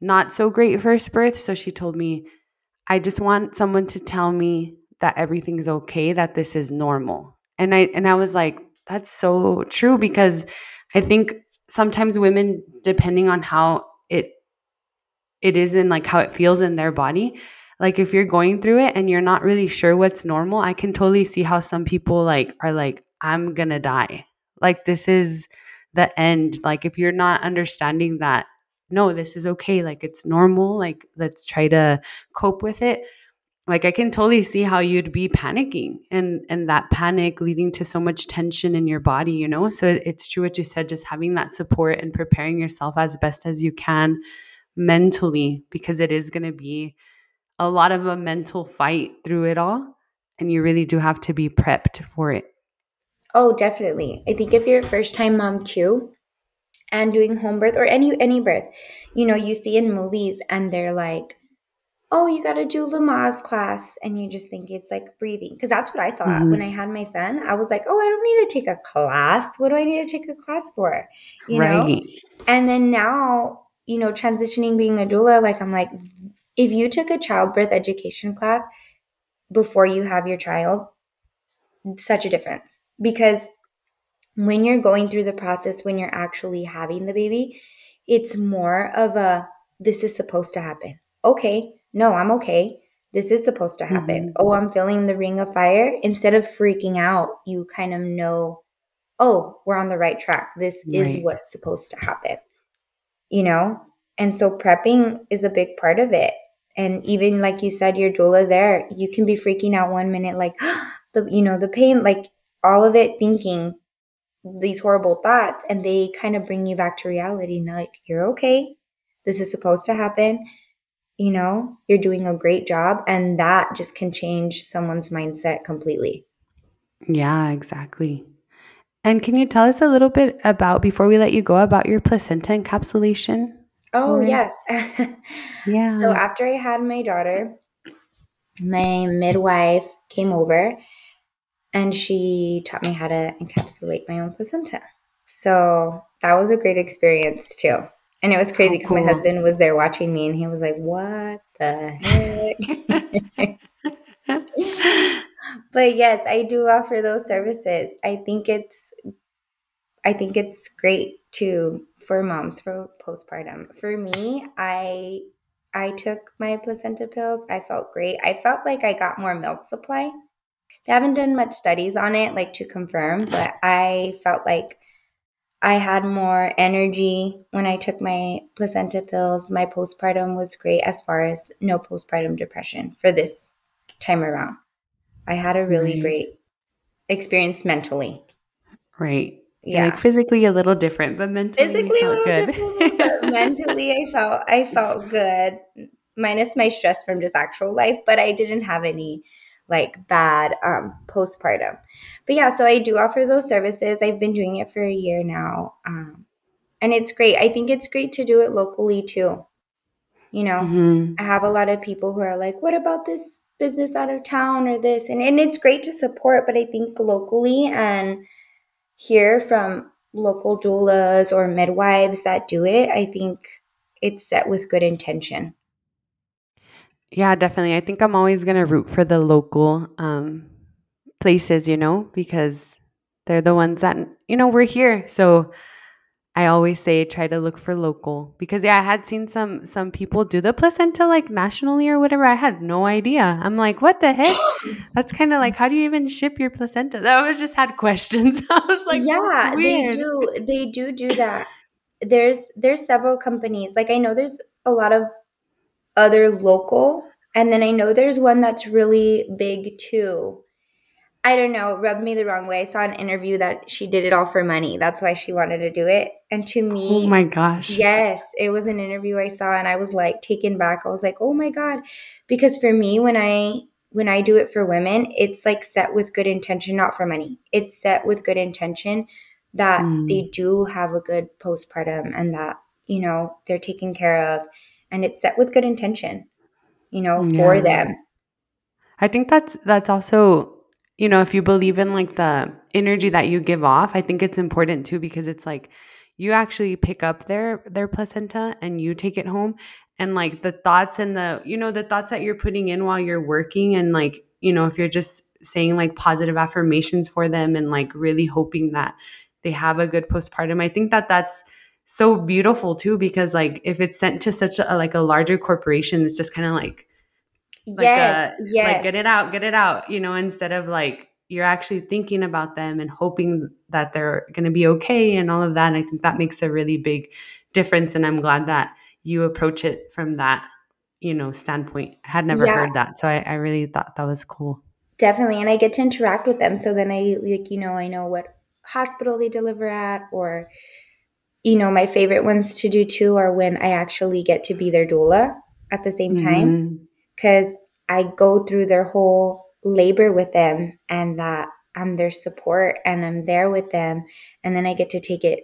not so great first birth. So she told me, I just want someone to tell me that everything's okay, that this is normal. And I and I was like, that's so true because I think sometimes women depending on how it it is in like how it feels in their body, like if you're going through it and you're not really sure what's normal, I can totally see how some people like are like I'm to die. Like this is the end. Like if you're not understanding that no, this is okay, like it's normal, like let's try to cope with it like i can totally see how you'd be panicking and and that panic leading to so much tension in your body you know? So it's true what you said just having that support and preparing yourself as best as you can mentally because it is going to be a lot of a mental fight through it all and you really do have to be prepped for it. Oh definitely. I think if you're a first time mom too and doing home birth or any any birth you know you see in movies and they're like oh, you got to do Lamaze class. And you just think it's like breathing. Because that's what I thought mm-hmm. when I had my son. I was like, oh, I don't need to take a class. What do I need to take a class for? You right. know? And then now, you know, transitioning being a doula, like I'm like, if you took a childbirth education class before you have your child, such a difference. Because when you're going through the process, when you're actually having the baby, it's more of a this is supposed to happen. Okay, no, I'm okay. This is supposed to happen. Mm-hmm. Oh, I'm feeling the ring of fire. Instead of freaking out, you kind of know, oh, we're on the right track. This right. is what's supposed to happen. You know? And so prepping is a big part of it. And even like you said, your doula there, you can be freaking out one minute, like the you know, the pain, like all of it thinking these horrible thoughts, and they kind of bring you back to reality. And like, you're okay. This is supposed to happen you know, you're doing a great job. And that just can change someone's mindset completely. Yeah, exactly. And can you tell us a little bit about, before we let you go, about your placenta encapsulation? Oh, yes. yeah. So after I had my daughter, my midwife came over and she taught me how to encapsulate my own placenta. So that was a great experience too. And it was crazy because oh, cool. my husband was there watching me and he was like, What the heck? but yes, I do offer those services. I think it's I think it's great to for moms for postpartum. For me, I I took my placenta pills. I felt great. I felt like I got more milk supply. They haven't done much studies on it like to confirm, but I felt like I had more energy when I took my placenta pills. My postpartum was great as far as no postpartum depression for this time around. I had a really right. great experience mentally. Right. Yeah. Like physically a little different, but mentally physically a little good. different, but mentally I felt I felt good. Minus my stress from just actual life, but I didn't have any like bad um, postpartum. But yeah, so I do offer those services. I've been doing it for a year now. Um, and it's great. I think it's great to do it locally too. You know, mm-hmm. I have a lot of people who are like, what about this business out of town or this. And, and it's great to support, but I think locally and hear from local doulas or midwives that do it, I think it's set with good intention. Yeah, definitely. I think I'm always going to root for the local um, places, you know, because they're the ones that, you know, we're here. So I always say try to look for local because yeah, I had seen some some people do the placenta like nationally or whatever. I had no idea. I'm like, what the heck? That's kind of like how do you even ship your placenta? That was just had questions. I was like, yeah, they do. They do do that. There's there's several companies. Like I know there's a lot of other local, and then I know there's one that's really big too. I don't know, rubbed me the wrong way. I saw an interview that she did it all for money. That's why she wanted to do it. And to me, oh my gosh. Yes, it was an interview I saw and I was like taken back. I was like, "Oh my god." Because for me when I when I do it for women, it's like set with good intention, not for money. It's set with good intention that mm. they do have a good postpartum and that, you know, they're taken care of and it's set with good intention, you know, yeah. for them. I think that's that's also you know, if you believe in like the energy that you give off, I think it's important too because it's like you actually pick up their their placenta and you take it home and like the thoughts and the you know the thoughts that you're putting in while you're working and like you know if you're just saying like positive affirmations for them and like really hoping that they have a good postpartum i think that that's so beautiful too because like if it's sent to such a like a larger corporation it's just kind of like like yes, a, yes. like get it out, get it out, you know, instead of like you're actually thinking about them and hoping that they're going to be okay and all of that. And I think that makes a really big difference. And I'm glad that you approach it from that, you know, standpoint. I had never yeah. heard that. So I, I really thought that was cool. Definitely. And I get to interact with them. So then I, like, you know, I know what hospital they deliver at or, you know, my favorite ones to do too are when I actually get to be their doula at the same time. Mm-hmm because I go through their whole labor with them and that I'm their support and I'm there with them. And then I get to take it,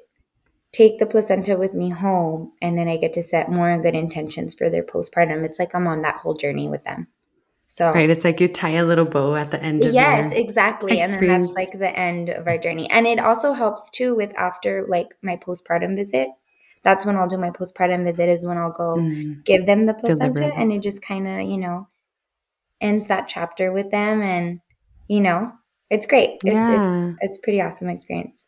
take the placenta with me home. And then I get to set more good intentions for their postpartum. It's like I'm on that whole journey with them. So right, it's like you tie a little bow at the end. yes, exactly, experience. and then that's like the end of our journey. And it also helps too with after like my postpartum visit that's when I'll do my postpartum visit is when I'll go mm. give them the placenta and it just kind of, you know, ends that chapter with them and you know, it's great. It's yeah. it's it's pretty awesome experience.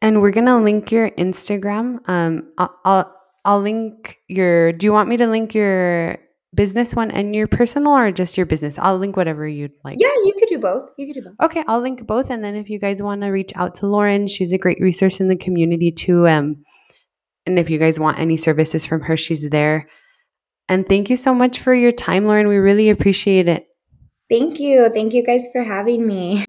And we're going to link your Instagram. Um I'll, I'll I'll link your Do you want me to link your business one and your personal or just your business? I'll link whatever you'd like. Yeah, you could do both. You could do both. Okay, I'll link both and then if you guys want to reach out to Lauren, she's a great resource in the community too. Um and if you guys want any services from her, she's there. And thank you so much for your time, Lauren. We really appreciate it. Thank you. Thank you guys for having me.